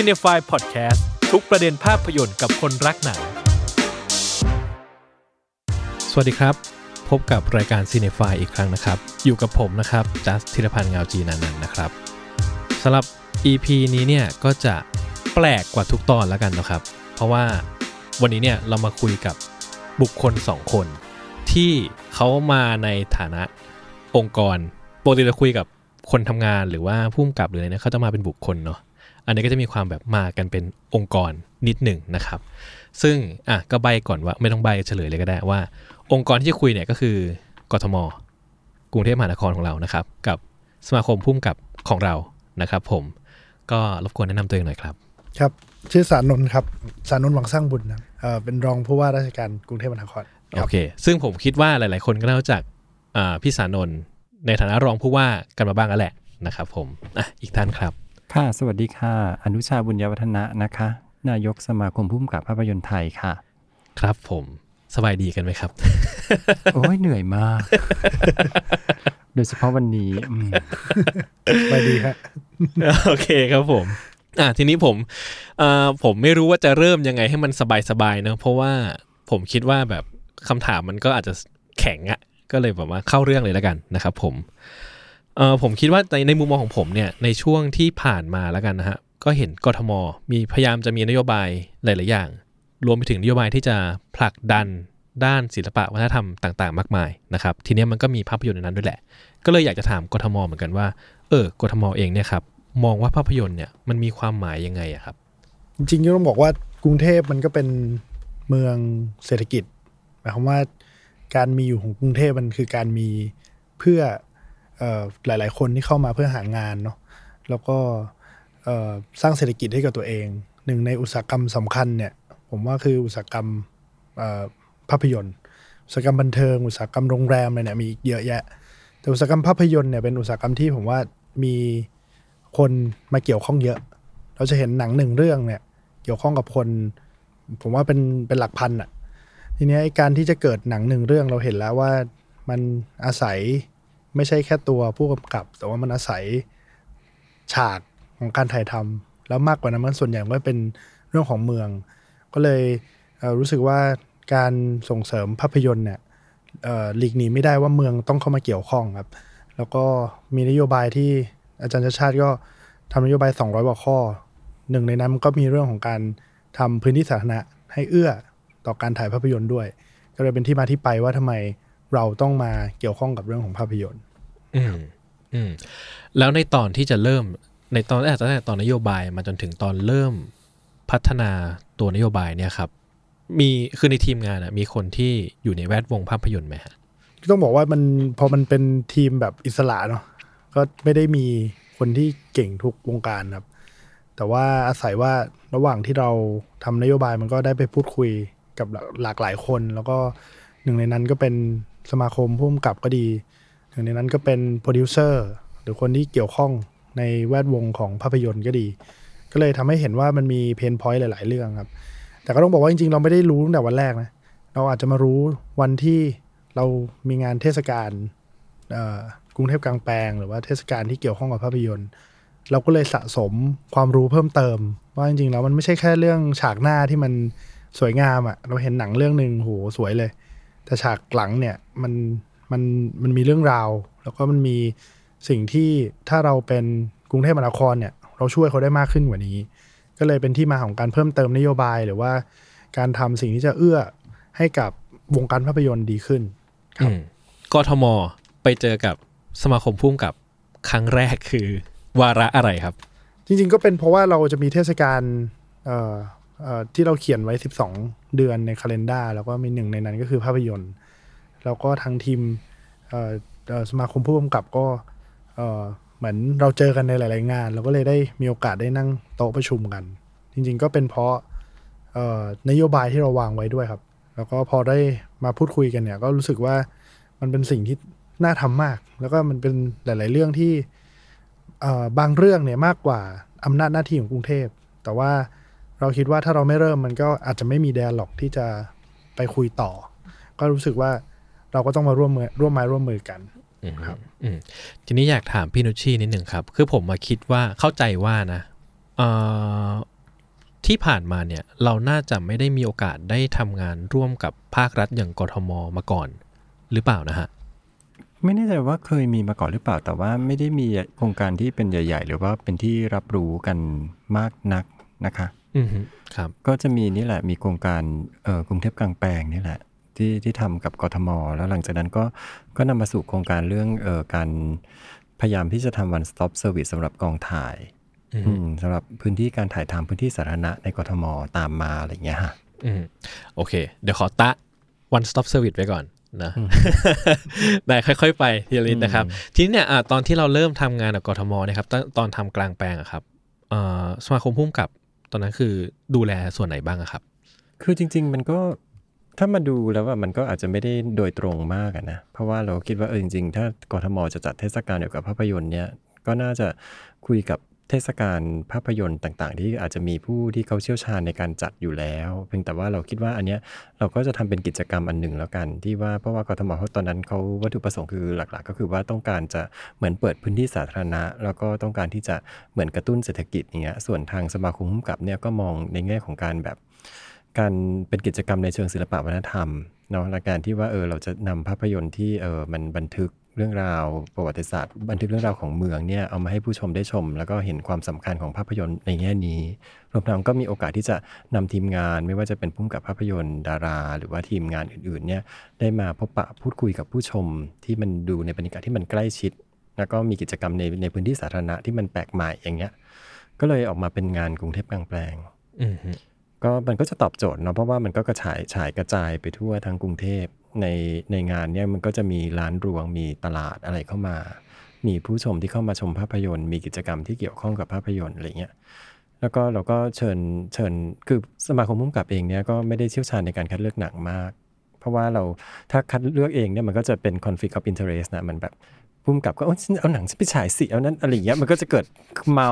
c i n e f y Podcast ทุกประเด็นภาพยนตร์กับคนรักหนัง สวัสดีครับ พบกับรายการ c i n e f y อีกครั้งนะครับ อยู่กับผมนะครับจัสธิรพันธ์เงาจีนันท์นะครับสำหรับ EP นี้เนี่ยก็จะแปลกกว่าทุกตอนแล้วกันนะครับ เพราะว่าวันนี้เนี่ยเรามาคุยกับบุคคลสองคน ที่เขามาในฐานะองค์กรปกติเราคุยกับคนทำงานหรือว่าผู้กำกับหรืออะไรเนี่ยเขาจะมาเป็นบุคคลเนาะ อันนี้ก็จะมีความแบบมากันเป็นองค์กรนิดหนึ่งนะครับ ซึ่งอะก็ใบก่อนว่าไม่ต้องใบเฉลยเลยก็ได้ว่า องค์กรที่จะคุยเนี่ยก็คือกทม กรุงเทพมหานครของเรานะครับ กับสมาคมพุ่มกับของเรานะครับผมก็รบกวนแนะนำตัวเองหน่อยครับ ครับชื่อสารนนท์ครับสารนนท์หวังสร้างบุญนะครับเอ่อเป็นรองผู้ว่าราชการกรุงเทพมหานครคโอรับเค ซึ่งผมคิดว่าหลายๆ คนก็น่ารู้จักอ่าพี่สานนท์ในฐานะรองผู้ว่ากันมาบ้างแล้วแหละนะครับผมอะอีกท่านครับ ค่ะ สวัสดีค่ะ อนุชาบุญยวัฒนะนะคะ นายกสมาคมผู้กำกับภาพยนตร์ไทยค่ะ ครับผมสบายดีกันไหมครับ โอ้ยเหนื่อยมาก โดยเฉพาะวันนี้อืมไปดีครับโอเคครับผม อะทีนี้ผมเอ่อผมไม่รู้ว่าจะเริ่มยังไงให้มันสบายๆเนอะเพราะว่าผมคิดว่าแบบคำถามมันก็อาจจะแข็งอะก็เลยแบบว่าเข้าเรื่องเลยแล้วกันนะครับผม เออผมคิดว่าในในมุมมองของผมเนี่ยในช่วงที่ผ่านมาแล้วกันนะฮะก็เห็นกทมมีพยายามจะมีนโยบายหลาย ๆ อย่าง รวมไปถึงนโยบายที่จะผลักดันด้านศิลปะวัฒนธรรมต่าง ๆ มากมายนะครับทีนี้มันก็มีภาพยนตร์ในนั้นด้วยแหละ ก็เลยอยากจะถามกทมเหมือนกันว่าเออกทมเองเนี่ยครับมองว่าภาพยนตร์เนี่ยมันมีความหมายยังไงอะครับ จริงๆก็ต้องบอกว่ากรุงเทพมันก็เป็นเมืองเศรษฐกิจหมายความว่าการมีอยู่ของกรุงเทพมันคือการมีเพื่อ หลาย ๆ คนที่เข้ามาเพื่อหางานเนาะแล้วก็สร้างเศรษฐกิจให้กับตัวเอง หนึ่งในอุตสาหกรรมสำคัญเนี่ยผมว่าคืออุตสาหกรรมภาพยนตร์ อุตสาหกรรมบันเทิง อุตสาหกรรมโรงแรมอะไรเนี่ยมีอีกเยอะแยะ แต่อุตสาหกรรมภาพยนตร์เนี่ยเป็นอุตสาหกรรมที่ผมว่ามีคนมาเกี่ยวข้องเยอะ เราจะเห็นหนังหนึ่งเรื่องเนี่ยเกี่ยวข้องกับคน ผมว่าเป็นเป็นหลักพันอะทีนี้ไอ้การที่จะเกิดหนังหนึ่งเรื่องเราเห็นแล้วว่ามันอาศัย ไม่ใช่แค่ตัวผู้กำกับ แต่ว่ามันอาศัยฉากของการถ่ายทำแล้วมากกว่านั้นมันส่วนใหญ่ก็เป็นเรื่องของเมือง ก็เลยเรู้สึกว่าการส่งเสริมภาพยนตร์เนี่ยหลีกหนีไม่ได้ว่าเมืองต้องเข้ามาเกี่ยวข้องครับ แล้วก็มีนโยบายที่อาจารย์ชาติชาติก็ทำนโยบาย 200กว่าข้อหนึ่งในนั้นก็มีเรื่องของการทำพื้นที่สาธารณะให้เอื้อต่อการถ่ายภาพยนตร์ด้วย ก็เลยเป็นที่มาที่ไปว่าทำไม เราต้องมาเกี่ยวข้องกับเรื่องของภาพยนตร์ อืมอืมแล้วในตอนที่จะเริ่มในตอนแรกตั้งแต่ตอนนโยบายมาจนถึงตอนเริ่มพัฒนาตัวนโยบายเนี่ยครับ มีคือในทีมงานอะมีคนที่อยู่ในแวดวงภาพยนตร์ไหมฮะต้องบอกว่ามันพอมันเป็นทีมแบบอิสระเนาะก็ไม่ได้มีคนที่เก่งทุกวงการครับ แต่ว่าอาศัยว่าระหว่างที่เราทำนโยบายมันก็ได้ไปพูดคุยกับหลากหลากหลายคน แล้วก็หนึ่งในนั้นก็เป็น สมาคมผู้กำกับก็ดีหนึ่งในนั้นก็เป็นโปรดิวเซอร์หรือคนที่เกี่ยวข้องในแวดวงของภาพยนตร์ก็ดี ก็เลยทำให้เห็นว่ามันมี pain point หลาย ๆ เรื่องครับ แต่ก็ต้องบอกว่าจริง ๆ เราไม่ได้รู้ตั้งแต่วันแรกนะ เราอาจจะมารู้วันที่เรามีงานเทศกาลกรุงเทพกลางแปลง หรือว่าเทศกาลที่เกี่ยวข้องกับภาพยนตร์ เราก็เลยสะสมความรู้เพิ่มเติม ว่าจริง ๆ แล้วมันไม่ใช่แค่เรื่องฉากหน้าที่มันสวยงามอะ่ะ เราเห็นหนังเรื่องหนึ่งโหสวยเลย แต่ฉากหลังเนี่ยมันมันมันมีเรื่องราว แล้วก็มันมีสิ่งที่ถ้าเราเป็นกรุงเทพมหานครเนี่ยเราช่วยเขาได้มากขึ้นกว่านี้ ก็เลยเป็นที่มาของการเพิ่มเติมนโยบายหรือว่าการทำสิ่งที่จะเอื้อให้กับวงการภาพยนตร์ดีขึ้นครับอืมกทมไปเจอกับสมาคมพุ่มกับครั้งแรกคือวาระอะไรครับ จริงๆก็เป็นเพราะว่าเราจะมีเทศกาลเอ่อเอ่อที่เราเขียนไว้ 12 เดือนในคาล endar แล้วก็มีหนึ่งในนั้นก็คือภาพยนตร์ แล้วก็ทางทีมสมาคมผู้กำกับก็เหมือนเราเจอกันในหลาย ๆ งาน เราก็เลยได้มีโอกาสได้นั่งโต๊ะประชุมกัน จริง ๆ ก็เป็นเพราะนโยบายที่เราวางไว้ด้วยครับ แล้วก็พอได้มาพูดคุยกันเนี่ย ก็รู้สึกว่ามันเป็นสิ่งที่น่าทำมาก แล้วก็มันเป็นหลาย ๆ เรื่องที่บางเรื่องเนี่ยมากกว่าอำนาจหน้าที่ของกรุงเทพ แต่ว่า เราคิดว่าถ้าเราไม่เริ่มมันก็อาจจะไม่มีแดนหรอกที่จะไปคุยต่อ ก็รู้สึกว่าเราก็ต้องมาร่วมมือร่วมไม้ร่วมมือกันครับอืมทีนี้อยากถามพี่นุชชีนิดหนึ่งครับ คือผมมาคิดว่าเข้าใจว่านะเอ่อที่ผ่านมาเนี่ยเราน่าจะไม่ได้มีโอกาสได้ทำงานร่วมกับภาครัฐอย่างกทมมาก่อน หรือเปล่านะฮะไม่แน่ใจว่าเคยมีมาก่อนหรือเปล่า แต่ว่าไม่ได้มีโครงการที่เป็นใหญ่ ๆ หรือว่าเป็นที่รับรู้กันมากนักนะคะอืมฮึ ครับก็จะมีนี่แหละมีโครงการเอ่อกรุงเทพกลางแปลงนี่แหละ ที่ที่ทำกับกทม แล้วหลังจากนั้นก็ก็นำมาสู่โครงการเรื่องเอ่อการพยายามที่จะทำ one stop service สำหรับกองถ่ายอืมอืมสำหรับพื้นที่การถ่ายทำพื้นที่สาธารณะในกทม ตามมาอะไรอย่างเงี้ยฮะอืมโอเค เดี๋ยวขอตะ one stop service ไว้ก่อนนะได้ค่อย ๆ ไปทีละนิดนะครับ ทีนี้เนี่ยอะตอนที่เราเริ่มทำงานกับกทมเนะครับตอนตอนทำกลางแปลงอะครับเอ่อสมาคมพุ่มกับ ตอนนั้นคือดูแลส่วนไหนบ้างครับ คือจริง ๆ มันก็ถ้ามาดูแล้วว่ามันก็อาจจะไม่ได้โดยตรงมากนะ เพราะว่าเราคิดว่าเออจริง ๆ ถ้ากรทมจะจัดเทศกาลเกี่ยวกับภาพยนตร์เนี้ยก็น่าจะคุยกับ เทศกาลภาพยนตร์ต่าง ๆ ที่อาจจะมีผู้ที่เขาเชี่ยวชาญในการจัดอยู่แล้ว เพียงแต่ว่าเราคิดว่าอันเนี้ยเราก็จะทำเป็นกิจกรรมอันหนึ่งแล้วกัน ที่ว่าเพราะว่ากทมเขาตอนนั้นเขาวัตถุประสงค์คือหลัก ๆ ก็คือว่าต้องการจะเหมือนเปิดพื้นที่สาธารณะ แล้วก็ต้องการที่จะเหมือนกระตุ้นเศรษฐกิจอย่างเงี้ยส่วนทางสมาคมผู้กับเนี่ยก็มองในแง่ของการแบบ การเป็นกิจกรรมในเชิงศิลปะวัฒนธรรมเนาะและการที่ว่าเออเราจะนำภาพยนตร์ที่เออมันบันทึก เรื่องราวประวัติศาสตร์บันทึกเรื่องราวของเมืองเนี่ยเอามาให้ผู้ชมได้ชม แล้วก็เห็นความสำคัญของภาพยนตร์ในแง่นี้ รวมทั้งก็มีโอกาสที่จะนำทีมงาน ไม่ว่าจะเป็นผู้กำกับภาพยนตร์ดารา หรือว่าทีมงานอื่นๆเนี่ยได้มาพบปะพูดคุยกับผู้ชม ที่มันดูในบรรยากาศที่มันใกล้ชิด แล้วก็มีกิจกรรมในในพื้นที่สาธารณะที่มันแปลกใหม่อย่างเงี้ยก็เลยออกมาเป็นงานกรุงเทพกลางแปลงอื ก็มันก็จะตอบโจทย์เนาะเพราะว่ามันก็กระฉายฉายกระจายไปทั่วทั้งกรุงเทพในในงานเนี่ยมันก็จะมีร้านรวงมีตลาดอะไรเข้ามา มีผู้ชมที่เข้ามาชมภาพยนตร์ มีกิจกรรมที่เกี่ยวข้องกับภาพยนตร์อะไรเงี้ยแล้วก็เราก็เชิญเชิญคือสมาคมผู้กำกับเองเนี่ยก็ไม่ได้เชี่ยวชาญในการคัดเลือกหนังมาก เพราะว่าเราถ้าคัดเลือกเองเนี่ยมันก็จะเป็น conflict of interest นะมันแบบ ผู้กำกับก็โอ้ฉันเอาหนังฉันไปฉายสิเอานั้นอะไรอย่างเงี้ยมันก็จะเกิดเมา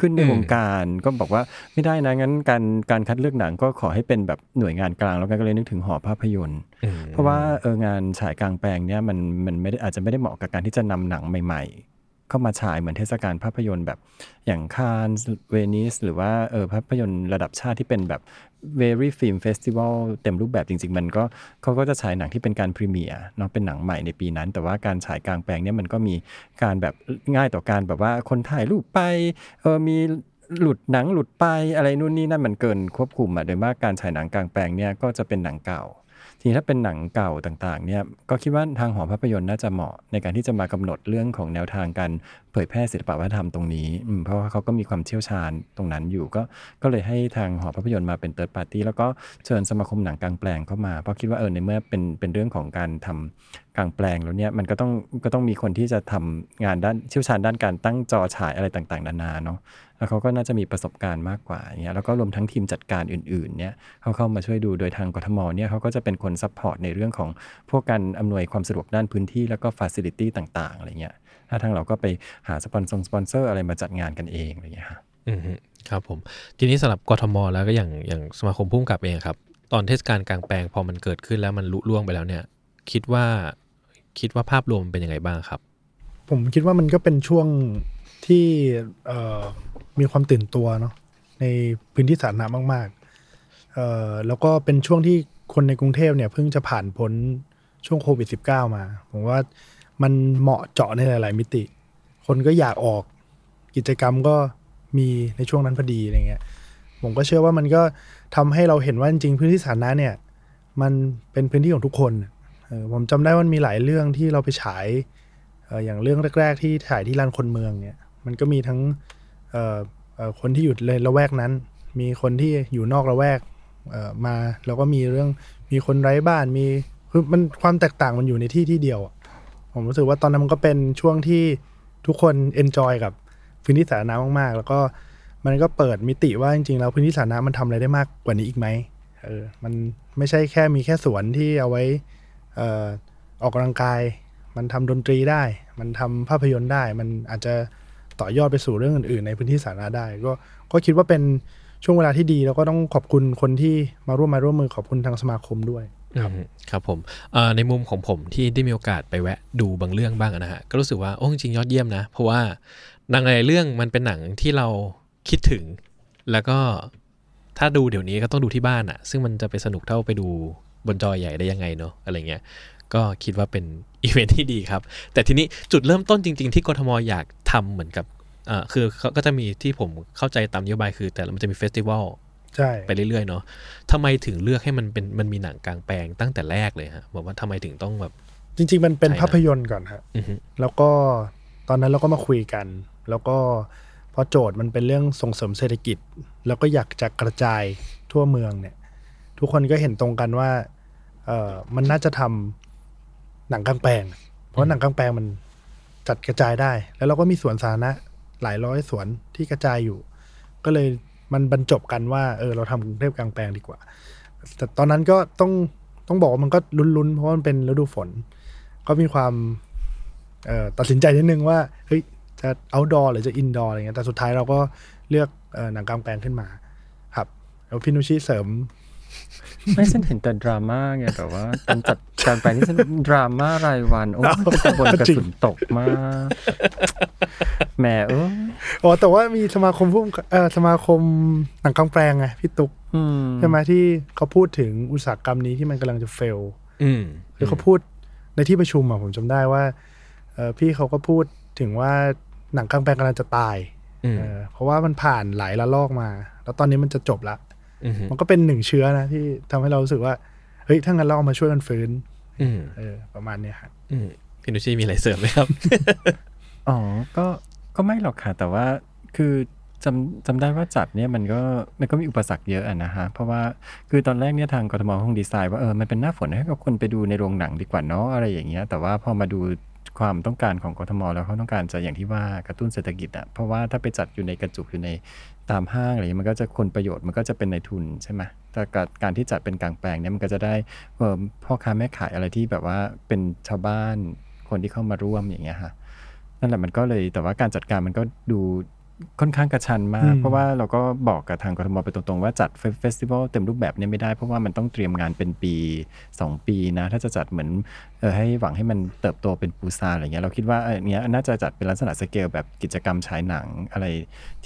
ขึ้นในวงการก็บอกว่าไม่ได้นะงั้นการการคัดเลือกหนังก็ขอให้เป็นแบบหน่วยงานกลางแล้วกันก็เลยนึกถึงหอภาพยนตร์อืมเพราะว่าเอองานฉายกลางแปลงเนี่ยมันมันไม่ได้อาจจะไม่ได้เหมาะกับการที่จะนำหนังใหม่ ๆ เข้ามาฉายเหมือนเทศกาลภาพยนตร์แบบอย่างคานเวนิสหรือว่าเออภาพยนตร์ระดับชาติที่เป็นแบบ very film festival เต็มรูปแบบจริง ๆ มันก็เขาก็จะฉายหนังที่เป็นการพรีเมียร์เนาะเป็นหนังใหม่ในปีนั้น แต่ว่าการฉายกลางแปลงเนี่ยมันก็มีการแบบง่ายต่อการแบบว่าคนถ่ายรูปไปเออมีหลุดหนังหลุดไปอะไรนู่นนี่นั่นมันเกินควบคุมอะโดยมากการฉายหนังกลางแปลงเนี่ยก็จะเป็นหนังเก่า ทีนี้ถ้าเป็นหนังเก่าต่างๆเนี่ยก็คิดว่าทางหอภาพยนตร์น่าจะเหมาะในการที่จะมากำหนดเรื่องของแนวทางการเผยแพร่ศิลปวัฒนธรรมตรงนี้ เพราะว่าเขาก็มีความเชี่ยวชาญตรงนั้นอยู่ ก็ก็เลยให้ทางหอภาพยนตร์มาเป็น third party แล้วก็เชิญสมาคมหนังกลางแปลงเข้ามาเพราะคิดว่าเออในเมื่อเป็นเป็นเรื่องของการทำกลางแปลงแล้วเนี่ยมันก็ต้องก็ต้องมีคนที่จะทำงานด้านเชี่ยวชาญด้านการตั้งจอฉายอะไรต่างๆนานาเนาะ แล้วเขาก็น่าจะมีประสบการณ์มากกว่าอย่างเงี้ยแล้วก็รวมทั้งทีมจัดการอื่นๆเนี่ยเขาเข้ามาช่วยดูโดยทางกทมเนี่ยเขาก็จะเป็นคน support ในเรื่องของพวกการอำนวยความสะดวกด้านพื้นที่แล้วก็ฟ a ซิลิตี้ต่างๆอะไรเงี้ยถ้าทางเราก็ไปหา sponsor sponsor อะไรมาจัดงานกันเองอะไรเงี้ยฮะอืมฮึครับผมทีนี้สำหรับกทม แล้วก็อย่างอย่างสมาคมผู้กำกับเองครับ ตอนเทศกาลกลางแปลงพอมันเกิดขึ้นแล้วมันลุล่วงไปแล้วเนี่ย คิดว่าคิดว่าภาพรวมเป็นยังไงบ้างครับ ผมคิดว่ามันก็เป็นช่วงที่เอ่อ มีความตื่นตัวเนาะในพื้นที่สาธารณะมาก ๆ เอ่อแล้วก็เป็นช่วงที่คนในกรุงเทพเนี่ยเพิ่งจะผ่านพ้นช่วงโควิด -19 มา ผมว่ามันเหมาะเจาะในหลาย ๆ มิติ คนก็อยากออกกิจกรรมก็มีในช่วงนั้นพอดีอะไรเงี้ยผมก็เชื่อว่ามันก็ทำให้เราเห็นว่าจริงๆพื้นที่สาธารณะเนี่ย มันเป็นพื้นที่ของทุกคนผมจำได้ว่ามีหลายเรื่องที่เราไปฉายอย่างเรื่องแรก ๆ ที่ถ่ายที่ลานคนเมืองเนี่ย มันก็มีทั้ง คนที่อยู่ในละแวกนั้น มีคนที่อยู่นอกละแวกมาแล้วก็มีเรื่องมีคนไร้บ้านมีคือมันความแตกต่างมันอยู่ในที่ที่เดียว ผมรู้สึกว่าตอนนั้นมันก็เป็นช่วงที่ทุกคน enjoy กับพื้นที่สาธารณะมากๆ แล้วก็มันก็เปิดมิติว่าจริงๆแล้วพื้นที่สาธารณะมันทำอะไรได้มากกว่านี้อีกไหมเออมันไม่ใช่แค่มีแค่สวนที่เอาไว้เอ่อออกกำลังกาย มันทำดนตรีได้ มันทำภาพยนตร์ได้ มันอาจจะ ต่อยอดไปสู่เรื่องอื่นๆ ในพื้นที่สาธารณะได้ ก็ก็คิดว่าเป็นช่วงเวลาที่ดี แล้วก็ต้องขอบคุณคนที่มาร่วมมาร่วมมือขอบคุณทางสมาคมด้วยครับครับผมเอ่อในมุมของผมที่ได้มีโอกาสไปแวะดูบางเรื่องบ้างอะนะฮะก็รู้สึกว่าโอ้จริงๆยอดเยี่ยมนะ เพราะว่าหนังหลายๆเรื่องมันเป็นหนังที่เราคิดถึง แล้วก็ถ้าดูเดี๋ยวนี้ก็ต้องดูที่บ้านอะซึ่งมันจะไปสนุกเท่าไปดูบนจอใหญ่ได้ยังไงเนอะอะไรเงี้ย ก็คิดว่าเป็นอีเวนท์ที่ดีครับ แต่ทีนี้จุดเริ่มต้นจริง ๆ ที่กทมอยากทำเหมือนกับเอ่อคือเขาก็จะมีที่ผมเข้าใจตามนโยบายคือ แต่ละมันจะมี festival ใช่ไปเรื่อยๆเนาะทำไมถึงเลือกให้มันเป็นมันมีหนังกลางแปลงตั้งแต่แรกเลยฮะบอกว่าทำไมถึงต้องแบบ จริง ๆ มันเป็นใช่นะภาพยนตร์ก่อนฮะอือฮึแล้วก็ตอนนั้นเราก็มาคุยกัน แล้วก็พอโจทย์มันเป็นเรื่องส่งเสริมเศรษฐกิจ แล้วก็อยากจะกระจายทั่วเมืองเนี่ย ทุกคนก็เห็นตรงกันว่าเออมันน่าจะทำ หนังกลางแปลง เพราะหนังกลางแปลงมันจัดกระจายได้ แล้วเราก็มีสวนสาธารณะหลายร้อยสวนที่กระจายอยู่ ก็เลยมันบรรจบกันว่า เออ เราทำกรุงเทพกลางแปลงดีกว่า แต่ตอนนั้นก็ต้องต้องบอกว่ามันก็ลุ้นๆ เพราะมันเป็นฤดูฝน ก็มีความเออตัดสินใจนิดนึงว่าเฮ้ยจะ outdoor หรือจะ indoor อะไรเงี้ยแต่สุดท้ายเราก็เลือกออหนังกลางแปลงขึ้นมา ครับแล้วพี่นุชิเสริม ไม่ฉันเห็นแต่ดราม่าไงแต่ว่าการจัดการไปนี่ฉันดราม่ารายวัน โอ้ยกระบวนกระสุนตกมากแหมเอออ๋อแต่ว่ามีสมาคมผู้กำกับเอ่อสมาคมหนังกลางแปลงไงพี่ตุ๊กอืมใช่ไหมที่เขาพูดถึงอุตสาหกรรมนี้ที่มันกำลังจะเฟลอืมคือเขาพูดในที่ประชุมอะผมจำได้ว่าเอ่อพี่เขาก็พูดถึงว่าหนังกลางแปลงกำลังจะตายอืมเออเพราะว่ามันผ่านหลายระลอกมา แล้วตอนนี้มันจะจบละอื มมันก็เป็นหนึ่งเชื้อนะที่ทำให้เรารู้สึกว่า เฮ้ยถ้างั้นเราเอามาช่วยกันฟื้นอืมเออ ประมาณเนี้ยครับอืมพี่นุชชีมีอะไรเสริมไหมครับ อ๋อ ก็ก็ไม่หรอกค่ะ แต่ว่าคือจำจำได้ว่าจัดเนี่ยมันก็มันก็มีอุปสรรคเยอะอะนะฮะ เพราะว่าคือตอนแรกเนี่ยทางกทมคงดีไซน์ว่าเออมันเป็นหน้าฝนให้กับคนไปดูในโรงหนังดีกว่าเนาะอะไรอย่างเงี้ย แต่ว่าพอมาดูความต้องการของกทมแล้วเขาต้องการจะอย่างที่ว่ากระตุ้นเศรษฐกิจอะเพราะว่าถ้าไปจัดอยู่ในกระจุกอยู่ใน ตามห้างอะไรมันก็จะคนประโยชน์มันก็จะเป็นในทุนใช่ไหมแต่การการที่จัดเป็นกลางแปลงเนี่ยมันก็จะได้เพ่อค้าแม่ขายอะไรที่แบบว่าเป็นชาวบ้านคนที่เข้ามาร่วมอย่างเงี้ยฮะนั่นแหละมันก็เลยแต่ว่าการจัดการมันก็ดู ค่อนข้างกระชั้นมากอืมเพราะว่าเราก็บอกกับทางกทมไปตรงๆ ว่าจัด festival เต็มรูปแบบเนี่ยไม่ได้ เพราะว่ามันต้องเตรียมงานเป็นปี 2 ปีนะ ถ้าจะจัดเหมือนเออให้หวังให้มันเติบโตเป็นปูซานอะไรเงี้ยเราคิดว่าเออเนี้ยน่าจะจัดเป็นลักษณะสเกลแบบกิจกรรมฉายหนังอะไร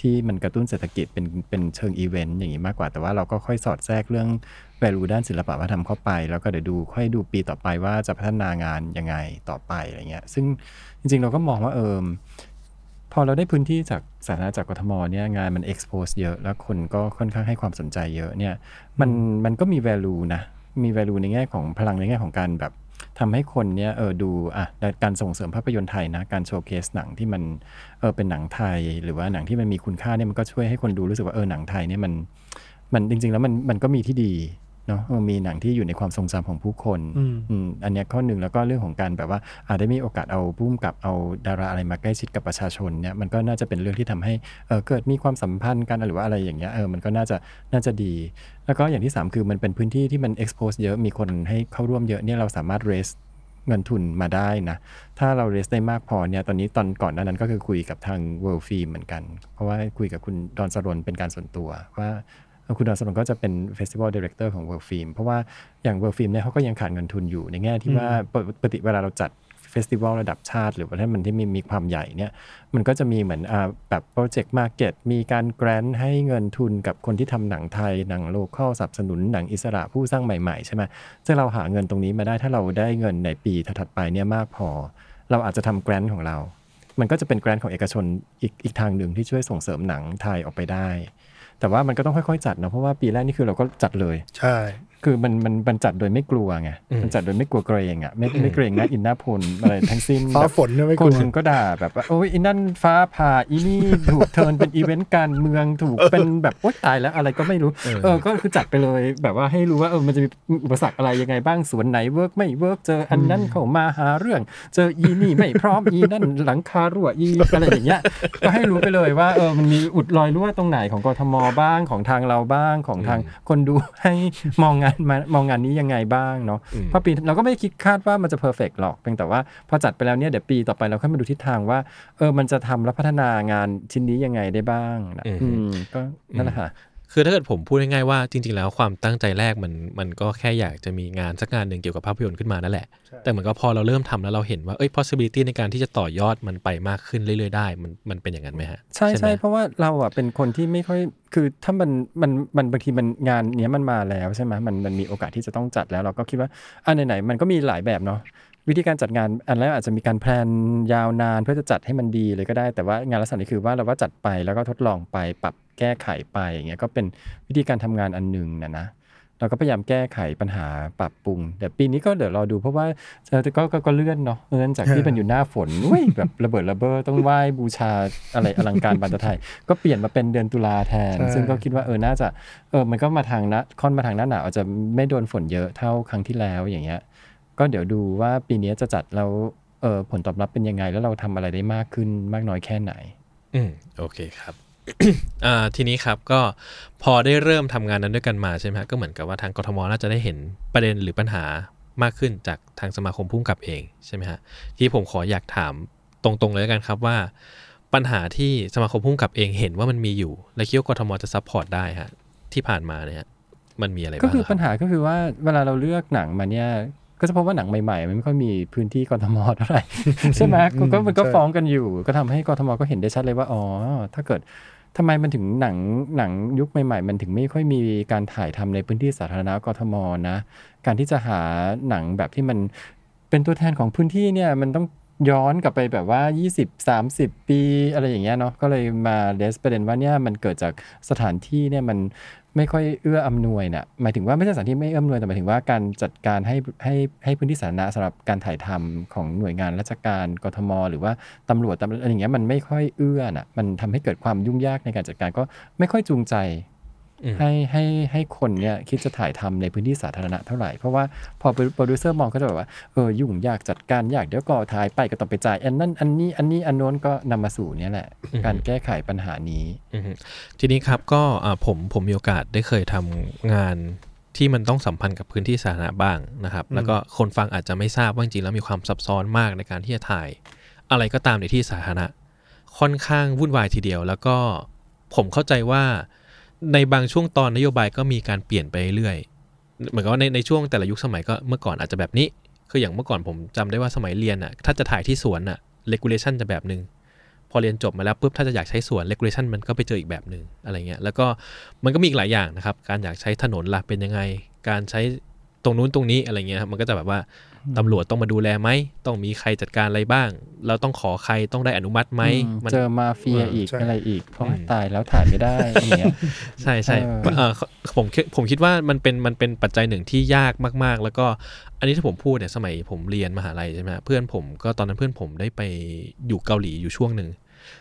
ที่มันกระตุ้นเศรษฐกิจเป็นเป็นเชิงอีเวนต์อย่างนี้มากกว่าแต่ว่าเราก็ค่อยสอดแทรกเรื่อง value ด้านศิลปะวัฒนธรรมเข้าไป แล้วก็เดี๋ยวดูค่อยดูปีต่อไปว่าจะพัฒนางานยังไงต่อไปอะไรเงี้ยซึ่งจริงๆเราก็มองว่าเออพ อเราได้พื้นที่จากสาธารณะจากกทมเนี่ยงานมัน expose เยอะแล้วคนก็ค่อนข้างให้ความสนใจเยอะเนี่ยมันมันก็มี value นะ มี value ในแง่ของพลังในแง่ของการแบบทำให้คนเนี่ยเออดูอะการส่งเสริมภาพยนตร์ไทยนะ การโชว์เคสหนังที่มันเออเป็นหนังไทย หรือว่าหนังที่มันมีคุณค่าเนี่ยมันก็ช่วยให้คนดูรู้สึกว่าเออหนังไทยเนี่ยมันมันจริง ๆ แล้วมันมันก็มีที่ดี เนาะเออมีหนังที่อยู่ในความทรงจำของผู้คนอืมอืมอันเนี้ยข้อหนึ่งแล้วก็เรื่องของการแบบว่าอาจได้มีโอกาสเอาพุ่มกับเอาดาราอะไรมาใกล้ชิดกับประชาชนเนี่ยมันก็น่าจะเป็นเรื่องที่ทำให้เออเกิดมีความสัมพันธ์กันหรือว่าอะไรอย่างเงี้ยเออมันก็น่าจะน่าจะดี แล้วก็อย่างที่ 3 คือมันเป็นพื้นที่ที่มัน expose เยอะมีคนให้เข้าร่วมเยอะเนี่ยเราสามารถ raise เงินทุนมาได้นะ ถ้าเรา raise ได้มากพอเนี่ย ตอนนี้ตอนก่อนหน้านั้นก็คือคุยกับทาง World Film เหมือนกัน เพราะว่าคุยกับคุณดอนสรนเป็นการส่วนตัวว่า คุณดอนสนนก็จะเป็น Festival Director ของ World Film เพราะว่าอย่าง World Film เนี่ยเขาก็ยังขาดเงินทุนอยู่ในแง่ที่ว่าปกปกติเวลาเราจัด festival ระดับชาติ หรือว่าถ้ามันที่มีมีความใหญ่เนี่ยมันก็จะมีเหมือนอ่าแบบ project market มีการ grant ให้เงินทุนกับคนที่ทำหนังไทย หนัง local สนับสนุนหนังอิสระผู้สร้างใหม่ๆ ใช่ไหมซึ่งเราหาเงินตรงนี้มาได้ถ้าเราได้เงินในปีถัดๆไปเนี่ยมากพอ เราอาจจะทำ grant ของเรา มันก็จะเป็น grant ของเอกชนอีกอีกทางหนึ่งที่ช่วยส่งเสริมหนังไทยออกไปได้ แต่ว่ามันก็ต้องค่อยๆจัดนะเพราะว่าปีแรกนี่คือเราก็จัดเลย ใช่ คือมันมันมันจัดโดยไม่กลัวไงอืมมันจัดโดยไม่กลัวเกรงอะไม่ไม่เกรงหนะอินหน้าพลอะไรทั้งสิ้นฟ้าแบบฝนเนี่ยไม่คกลันวหนึ่งก็ด่าแบบว่าโอ้ยอีนั่นฟ้าผ่าอีนี่ถูกเทิร์นเป็นอีเวนต์การเมืองถูกเป็นแบบโอ๊ยตายแล้วอะไรก็ไม่รู้เออเออก็คือจัดไปเลยแบบว่าให้รู้ว่าเออมันจะมีอุปสรรคอะไรยังไงบ้างสวนไหนเวิร์กไม่เวิร์กเจออันนั้นเข้ามาหาเรื่อง เจออีนี่ไม่พร้อมอีนั่นหลังคารั่วอีอะไรอย่างเงี้ยก็ให้รู้ไปเลยว่าเออมันมีอุดรอยรั่วตรงไหนของกทมบ้างของทางเราบ้างของทางคนดูให้มองงานมามองงานนี้ยังไงบ้างเนาะอืมเพราะปีเราก็ไม่ได้คิดคาดว่ามันจะเพอร์เฟกหรอกเพียงแต่ว่าพอจัดไปแล้วเนี่ยเดี๋ยวปีต่อไปเราค่อยมาดูทิศทางว่าเออมันจะทำและพัฒนางานชิ้นนี้ยังไงได้บ้างนะอืมอืมก็นั่นแหละค่ะ คือถ้าเกิดผมพูดง่ายๆว่าจริง ๆ แล้วความตั้งใจแรกมันมันก็แค่อยากจะมีงานสักงานหนึ่งเกี่ยวกับภาพยนตร์ขึ้นมานั่นแหละ แต่เหมือนก็พอเราเริ่มทำแล้วเราเห็นว่าเอ้ย possibility ในการที่จะต่อยอดมันไปมากขึ้นเรื่อย ๆ ได้มันมันเป็นอย่างนั้นไหมฮะ ใช่ไหมใช่เพราะว่าเราอะเป็นคนที่ไม่ค่อยคือถ้ามันมันมันบางทีมันงานเนี้ยมันมาแล้วใช่ไหมมันมันมีโอกาสที่จะต้องจัดแล้วเราก็คิดว่าอันไหนๆมันก็มีหลายแบบเนาะ วิธีการจัดงานอันแรกอาจจะมีการแพลนยาวนานเพื่อจะจัดให้มันดีเลยก็ได้ แต่ว่างานลักษณะนี้คือว่าเราก็จัดไปแล้วก็ทดลองไปปรับแก้ไขไปอย่างเงี้ยก็เป็นวิธีการทำงานอันหนึ่งนะนะเราก็พยายามแก้ไขปัญหาปรับปรุงเดี๋ยวปีนี้ก็เดี๋ยวรอดูเพราะว่าเออแต่ก็ก็ก็เลื่อนเนาะเลื่อนจากที่เป็นอยู่หน้าฝนอุ้ยแบบระเบิดระเบ้อต้องไหว้บูชาอะไรอลังการบานตะไทย ก็เปลี่ยนมาเป็นเดือนตุลาแทนใช่ซึ่งก็คิดว่าเออน่าจะเออมันก็มาทางนะค่อนมาทางหน้าหนาวอาจจะไม่โดนฝนเยอะเท่าครั้งที่แล้วอย่างเงี้ย ก็เดี๋ยวดูว่าปีนี้จะจัดแล้วเออผลตอบรับเป็นยังไง แล้วเราทำอะไรได้มากขึ้นมากน้อยแค่ไหน อืมโอเคครับอ่าทีนี้ครับก็พอได้เริ่มทำงานนั้นด้วยกันมาใช่ไหมฮะก็เหมือนกับว่าทางกทมน่าจะได้เห็นประเด็นหรือปัญหามากขึ้นจากทางสมาคมผู้กำกับเองใช่ไหมฮะที่ผมขออยากถามตรงๆเลยแล้วกันครับว่า ปัญหาที่สมาคมผู้กำกับเองเห็นว่ามันมีอยู่ และคิดว่ากทมจะ support ได้ฮะที่ผ่านมาเนี่ยมันมีอะไรบ้างก็คือครับปัญหาก็คือว่าเวลาเราเลือกหนังมาเนี่ย ก็จะพบว่าหนังใหม่ๆ มันไม่ค่อยมีพื้นที่กทมเท่าไหร่ใช่ไหมก็ก็มันก็ใช่ฟ้องกันอยู่ ก็ทำให้กทมก็เห็นได้ชัดเลยว่าอ๋อถ้าเกิดทำไมมันถึงหนังหนังยุคใหม่ ๆ มันถึงไม่ค่อยมีการถ่ายทำในพื้นที่สาธารณะกทมนะ การที่จะหาหนังแบบที่มันเป็นตัวแทนของพื้นที่เนี่ยมันต้องย้อนกลับไปแบบว่า 20 30 ปีอะไรอย่างเงี้ยเนาะก็เลยมาเดสประเด็นว่าเนี่ยมันเกิดจากสถานที่เนี่ยมัน ไม่ค่อยเอื้ออำนวยเนี่ยหมายถึงว่าไม่ใช่สถานที่ไม่เอื้ออำนวยแต่หมายถึงว่าการจัดการให้ให้ให้พื้นที่สาธารณะสำหรับการถ่ายทำของหน่วยงานราชการกทม หรือว่าตำรวจตำรวจอะไรอย่างเงี้ยมันไม่ค่อยเอื้อน่ะมันทำให้เกิดความยุ่งยากในการจัดการก็ไม่ค่อยจูงใจ ให้ให้ให้คนเนี่ยคิดจะถ่ายทำในพื้นที่สาธารณะเท่าไหร่ เพราะว่าพอโปรดิวเซอร์มองก็จะแบบว่าเออยุ่งยากจัดการยากเดี๋ยวก็ถ่ายไปก็ต้องไปจ่ายอันนั้นอันนี้อันนี้อันโน้นก็นำมาสู่เนี่ยแหละ การแก้ไขปัญหานี้อือฮึทีนี้ครับก็อ่าผมผมมีโอกาสได้เคยทำงานที่มันต้องสัมพันธ์กับพื้นที่สาธารณะบ้างนะครับ แล้วก็คนฟังอาจจะไม่ทราบว่าจริงๆแล้วมีความซับซ้อนมากในการที่จะถ่าย อะไรก็ตามในที่สาธารณะค่อนข้างวุ่นวายทีเดียว แล้วก็ผมเข้าใจว่า ในบางช่วงตอนนโยบายก็มีการเปลี่ยนไปเรื่อยเหมือนกับว่าในในช่วงแต่ละยุคสมัยก็เมื่อก่อนอาจจะแบบนี้ คืออย่างเมื่อก่อนผมจำได้ว่าสมัยเรียนอะถ้าจะถ่ายที่สวนอะ regulation จะแบบหนึ่งพอเรียนจบมาแล้วปุ๊บถ้าจะอยากใช้สวน regulation มันก็ไปเจออีกแบบหนึ่งอะไรเงี้ยแล้วก็มันก็มีอีกหลายอย่างนะครับ การอยากใช้ถนนล่ะเป็นยังไง การใช้ตรงนู้นตรงนี้อะไรเงี้ยมันก็จะแบบว่า ตำรวจต้องมาดูแลไหม ต้องมีใครจัดการอะไรบ้าง เราต้องขอใครต้องได้อนุมัติไหมอืมมันเจอมาเฟียเอออีอีกใช่อะไรอีก เพราะว่าอืมตายแล้วถ่ายไม่ได้อย่างเงี้ยใช่ใช่เออเอ่อผมคิดผมคิดว่ามันเป็นมันเป็นปัจจัยหนึ่งที่ยากมาก ๆ แล้วก็อันนี้ที่ผมพูดเนี่ยสมัยผมเรียนมหาลัยใช่ไหมฮะเพื่อนผมก็ตอนนั้นเพื่อนผมได้ไปอยู่เกาหลีอยู่ช่วงหนึ่ง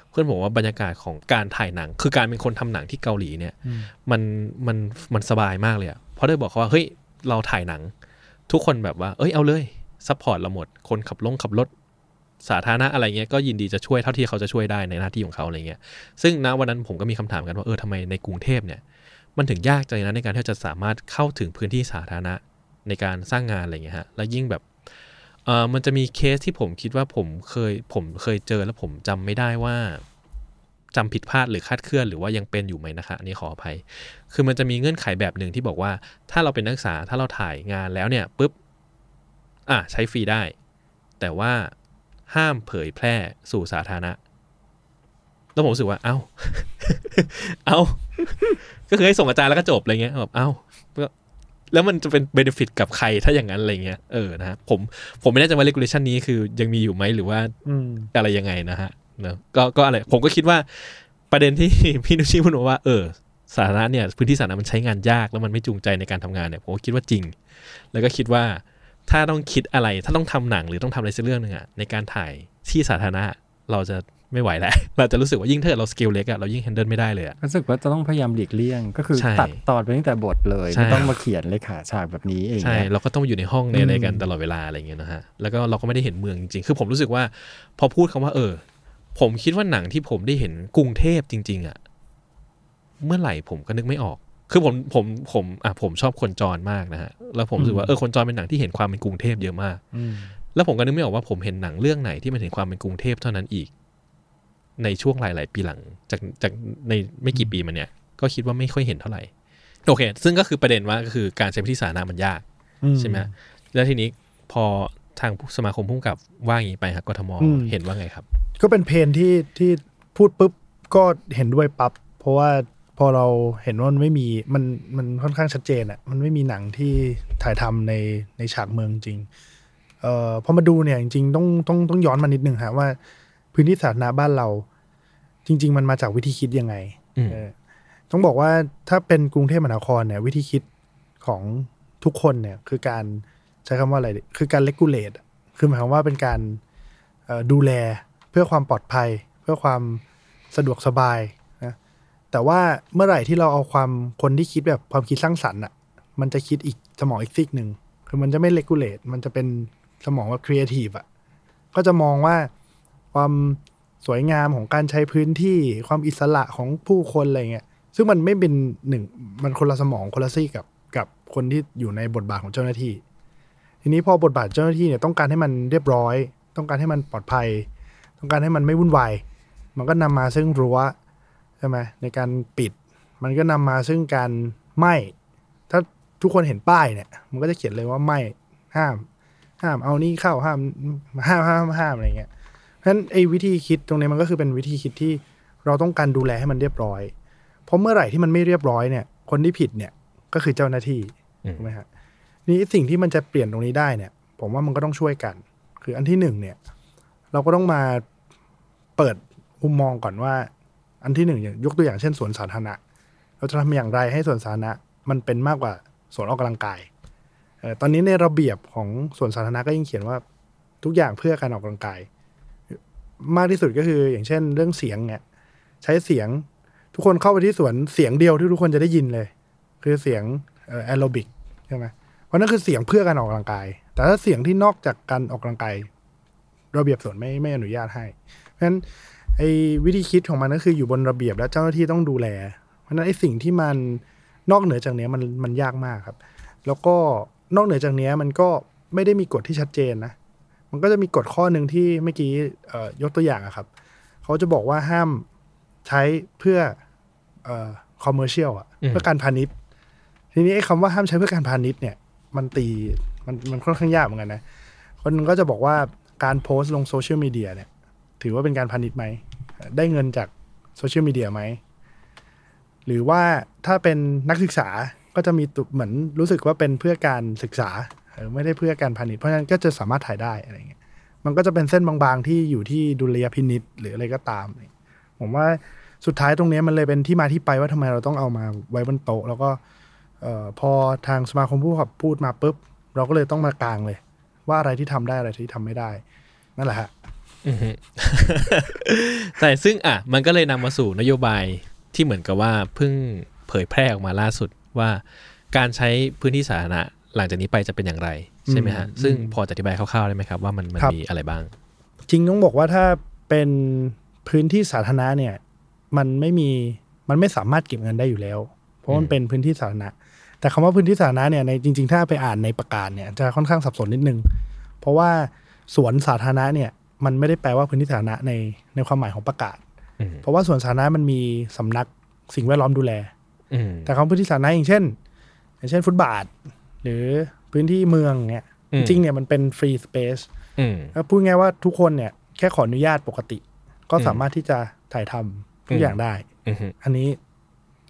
เพื่อนผมว่าบรรยากาศของการถ่ายหนัง คือการเป็นคนทำหนังที่เกาหลีเนี่ย มันมันมันสบายมากเลยอะเพราะได้บอกเขาว่าเฮ้ยเราถ่ายหนัง ทุกคนแบบว่า เอ้ยเอาเลย support เราหมด คนขับลงขับรถสาธารณะอะไรเงี้ยก็ยินดีจะช่วยเท่าที่เขาจะช่วยได้ในหน้าที่ของเขาอะไรเงี้ย ซึ่งณวันนั้นผมก็มีคำถามกันว่าเออทำไมในกรุงเทพเนี่ย มันถึงยากจังนะในการที่จะสามารถเข้าถึงพื้นที่สาธารณะในการสร้างงานอะไรเงี้ยฮะ และยิ่งแบบเออมันจะมีเคสที่ผมคิดว่าผมเคยผมเคยเจอแล้วผมจำไม่ได้ว่า จำผิดพลาดหรือคลาดเคลื่อนหรือว่ายังเป็นอยู่ไหมนะคะอันนี้ขออภัย คือมันจะมีเงื่อนไขแบบหนึ่งที่บอกว่า ถ้าเราเป็นนักศึกษาถ้าเราถ่ายงานแล้วเนี่ยปุ๊บอะใช้ฟรีได้ แต่ว่าห้ามเผยแพร่สู่สาธารณะแล้วผมรู้สึกว่า เอ้า เอ้า ก็คือให้ส่งอาจารย์แล้วก็จบอะไรเงี้ยแบบเอ้าก็แล้วมันจะเป็นเบนฟิตกับใครถ้าอย่างนั้นอะไรเงี้ย เออนะฮะผมผมไม่แน่ใจว่า regulation นี้คือยังมีอยู่ไหมหรือว่าอืมอะไรยังไงนะฮะเนอะก็ก็อะไรผมก็คิดว่าประเด็นที่พี่นุชชีพูดมาว่าเออสาธารณะเนี่ยพื้นที่สาธารณะมันใช้งานยากแล้วมันไม่จูงใจในการทำงานเนี่ยผมก็คิดว่าจริง แล้วก็คิดว่าถ้าต้องคิดอะไรถ้าต้องทำหนังหรือต้องทำอะไรสักเรื่องหนึ่งอะในการถ่ายที่สาธารณะเราจะไม่ไหวแล้วเราจะรู้สึกว่ายิ่งถ้าเกิดเราสเกลเล็กอะเรายิ่งแฮนเดิลไม่ได้เลยอะรู้สึกว่าจะต้องพยายามหลีกเลี่ยง ก็คือใช่ตัดตอนไปตั้งแต่บทเลยใช่ไม่ต้องมาเขียนเลยค่ะฉากแบบนี้เองใช่เนี่ยเราก็ต้องอยู่ในห้องในอะไรกันตลอดเวลาอะไรอย่างเงี้ยนะฮะแล้วก็เราก็ไม่ได้เห็นเมืองจริงๆคือผมรู้สึกว่าพอพูดคำว่าเออ ผมคิดว่าหนังที่ผมได้เห็นกรุงเทพจริง ๆอะเมื่อไหร่ผมก็นึกไม่ออก คือผมผมผมอะผมชอบคนจรมากนะฮะแล้วผมรู้สึกว่าเออคนจรเป็นหนังที่เห็นความเป็นกรุงเทพเยอะมากอืมแล้วผมก็นึกไม่ออกว่าผมเห็นหนังเรื่องไหนที่มันเห็นความเป็นกรุงเทพเท่านั้นอีก ในช่วงหลาย ๆ ปีหลัง จากจากในไม่กี่ปีมาเนี่ย ก็คิดว่าไม่ค่อยเห็นเท่าไหร่โอเค ซึ่งก็คือประเด็นว่าก็คือการใช้พื้นที่สาธารณะมันยากใช่ไหมแล้วทีนี้พอทางสมาคมพุ่งกับว่าอย่างนี้ไปครับกทมอืมเห็นว่าไงครับ ก็เป็นเพนที่ที่พูดปุ๊บก็เห็นด้วยปับ๊บเพราะว่าพอเราเห็นว่ามันไม่มีมันมันค่อนข้างชัดเจนอะมันไม่มีหนังที่ถ่ายทำในในฉากเมืองจริงเอ่อพอมาดูเนี่ยจริงๆต้องต้องต้องย้อนมานิดนึงฮะว่า พื้นที่สาธารณะบ้านเรา จริง ๆ มันมาจากวิธีคิดยังไงอืมเออต้องบอกว่าถ้าเป็นกรุงเทพมหานครเนี่ย วิธีคิดของทุกคนเนี่ย คือการใช้คำว่าอะไรดีคือการเลกูเลตคือหมายความว่าเป็นการเอ่อดูแลเพื่อความปลอดภัย เพื่อความสะดวกสบายนะแต่ว่าเมื่อไหร่ที่เราเอาความคนที่คิดแบบความคิดสร้างสรรค์อะมันจะคิดอีกสมองอีกซีกหนึ่งคือมันจะไม่เลกูเลตมันจะเป็นสมองว่าครีเอทีฟอะก็จะมองว่าความสวยงามของการใช้พื้นที่ความอิสระของผู้คนอะไรเงี้ยซึ่งมันไม่เป็นหนึ่งมันคนละสมองคนละซีกกับกับคนที่อยู่ในบทบาทของเจ้าหน้าที่ ทีนี้พอบทบาทเจ้าหน้าที่เนี่ยต้องการให้มันเรียบร้อย ต้องการให้มันปลอดภัย ต้องการให้มันไม่วุ่นวายมันก็นำมาซึ่งรั้วใช่ไหมในการปิด มันก็นำมาซึ่งการไหม้ถ้าทุกคนเห็นป้ายเนี่ย มันก็จะเขียนเลยว่าไหม้ห้าม ห้ามเอานี่เข้าห้ามห้ามห้ามห้ามอะไรเงี้ยเพราะฉะนั้นไอ้วิธีคิดตรงนี้มันก็คือเป็นวิธีคิดที่เราต้องการดูแลให้มันเรียบร้อย เพราะเมื่อไหร่ที่มันไม่เรียบร้อยเนี่ย คนที่ผิดเนี่ยก็คือเจ้าหน้าที่อืมถูกไหมฮะนี่สิ่งที่มันจะเปลี่ยนตรงนี้ได้เนี่ย ผมว่ามันก็ต้องช่วยกัน คืออันที่หนึ่งเนี่ย เราก็ต้องมาเปิดมุมมองก่อนว่า อันที่หนึ่งยกตัวอย่างเช่นสวนสาธารณะ เราจะทำอย่างไรให้สวนสาธารณะมันเป็นมากกว่าสวนออกกำลังกายออตอนนี้ในระเบียบของสวนสาธารณะก็ยังเขียนว่าทุกอย่างเพื่อการออกกำลังกาย มากที่สุดก็คืออย่างเช่น เรื่องเสียงเนี่ยใช้เสียงทุกคนเข้าไปที่สวนเสียงเดียวที่ทุกคนจะได้ยินเลย คือเสียงแอโรบิกใช่ไหมเพราะนั่นคือเสียงเพื่อการออกกำลังกาย แต่ถ้าเสียงที่นอกจากการออกกำลังกาย ระเบียบสวนไม่ไม่อนุญาตให้ เพราะฉะนั้นไอ้วิธีคิดของมันก็คืออยู่บนระเบียบและเจ้าหน้าที่ต้องดูแล เพราะฉะนั้นไอ้สิ่งที่มันนอกเหนือจากเนี้ยมันมันยากมากครับ แล้วก็นอกเหนือจากเนี้ยมันก็ไม่ได้มีกฎที่ชัดเจนนะ มันก็จะมีกฎข้อหนึ่งที่เมื่อกี้เอ่อยกตัวอย่างอะครับเขาจะบอกว่าห้ามใช้เพื่อเอ่อคอมเมอร์เชียลอะอืมเพื่อการพาณิชย์ ทีนี้ไอ้คำว่าห้ามใช้เพื่อการพาณิชย์เนี่ย มันตีมันมันค่อนข้างยากเหมือนกันนะ คนหนึงก็จะบอกว่า การโพสต์ลงโซเชียลมีเดียเนี่ย ถือว่าเป็นการพาณิชย์ไหม ได้เงินจากโซเชียลมีเดียไหม หรือว่าถ้าเป็นนักศึกษาก็จะมีตุเหมือนรู้สึกว่าเป็นเพื่อการศึกษาเออไม่ได้เพื่อการพาณิชย์เพราะฉะนั้นก็จะสามารถถ่ายได้อะไรเงี้ยมันก็จะเป็นเส้นบางๆที่อยู่ที่ดุลยพินิจหรืออะไรก็ตาม ผมว่าสุดท้ายตรงนี้มันเลยเป็นที่มาที่ไปว่าทำไมเราต้องเอามาไว้บนโต๊ะ แล้วก็ออพอทางสมาคมผู้ขับพูดมาปุ๊บ เราก็เลยต้องมากลางเลย ว่าอะไรที่ทำได้อะไรที่ทำไม่ได้ นั่นแหละฮะอือฮึแต่ซึ่งอะ มันก็เลยนำมาสู่นโยบายที่เหมือนกับว่าเพิ่งเผยแพร่ออกมาล่าสุดว่าการใช้พื้นที่สาธารณะหลังจากนี้ไปจะเป็นอย่างไร ใช่ไหมฮะอืมซึ่งพอจะอธิบายคร่าวๆได้ไหมครับ ว่ามันมันครับมีอะไรบ้าง จริงต้องบอกว่าถ้าเป็นพื้นที่สาธารณะเนี่ย มันไม่มีมันไม่สามารถเก็บเงินได้อยู่แล้ว เพราะมันเป็นพื้นที่สาธารณะ แต่คำว่าพื้นที่สาธารณะเนี่ยในจริง ๆ ถ้าไปอ่านในประกาศเนี่ยจะค่อนข้างสับสนนิดนึง เพราะว่าสวนสาธารณะเนี่ยมันไม่ได้แปลว่าพื้นที่สาธารณะในในความหมายของประกาศอืมเพราะว่าสวนสาธารณะมันมีสำนักสิ่งแวดล้อมดูแลอืมแต่คำว่าพื้นที่สาธารณะอย่างเช่น อย่างเช่นฟุตบาท หรือพื้นที่เมืองเนี่ยอืจมริงๆเนี่ยมันเป็นฟรีสเปซอืมพูดง่ายๆว่าทุกคนเนี่ยแค่ขออนุญาตปกติ ก็สามารถที่จะถ่ายทำทุอืกมอย่างได้อืมอันนี้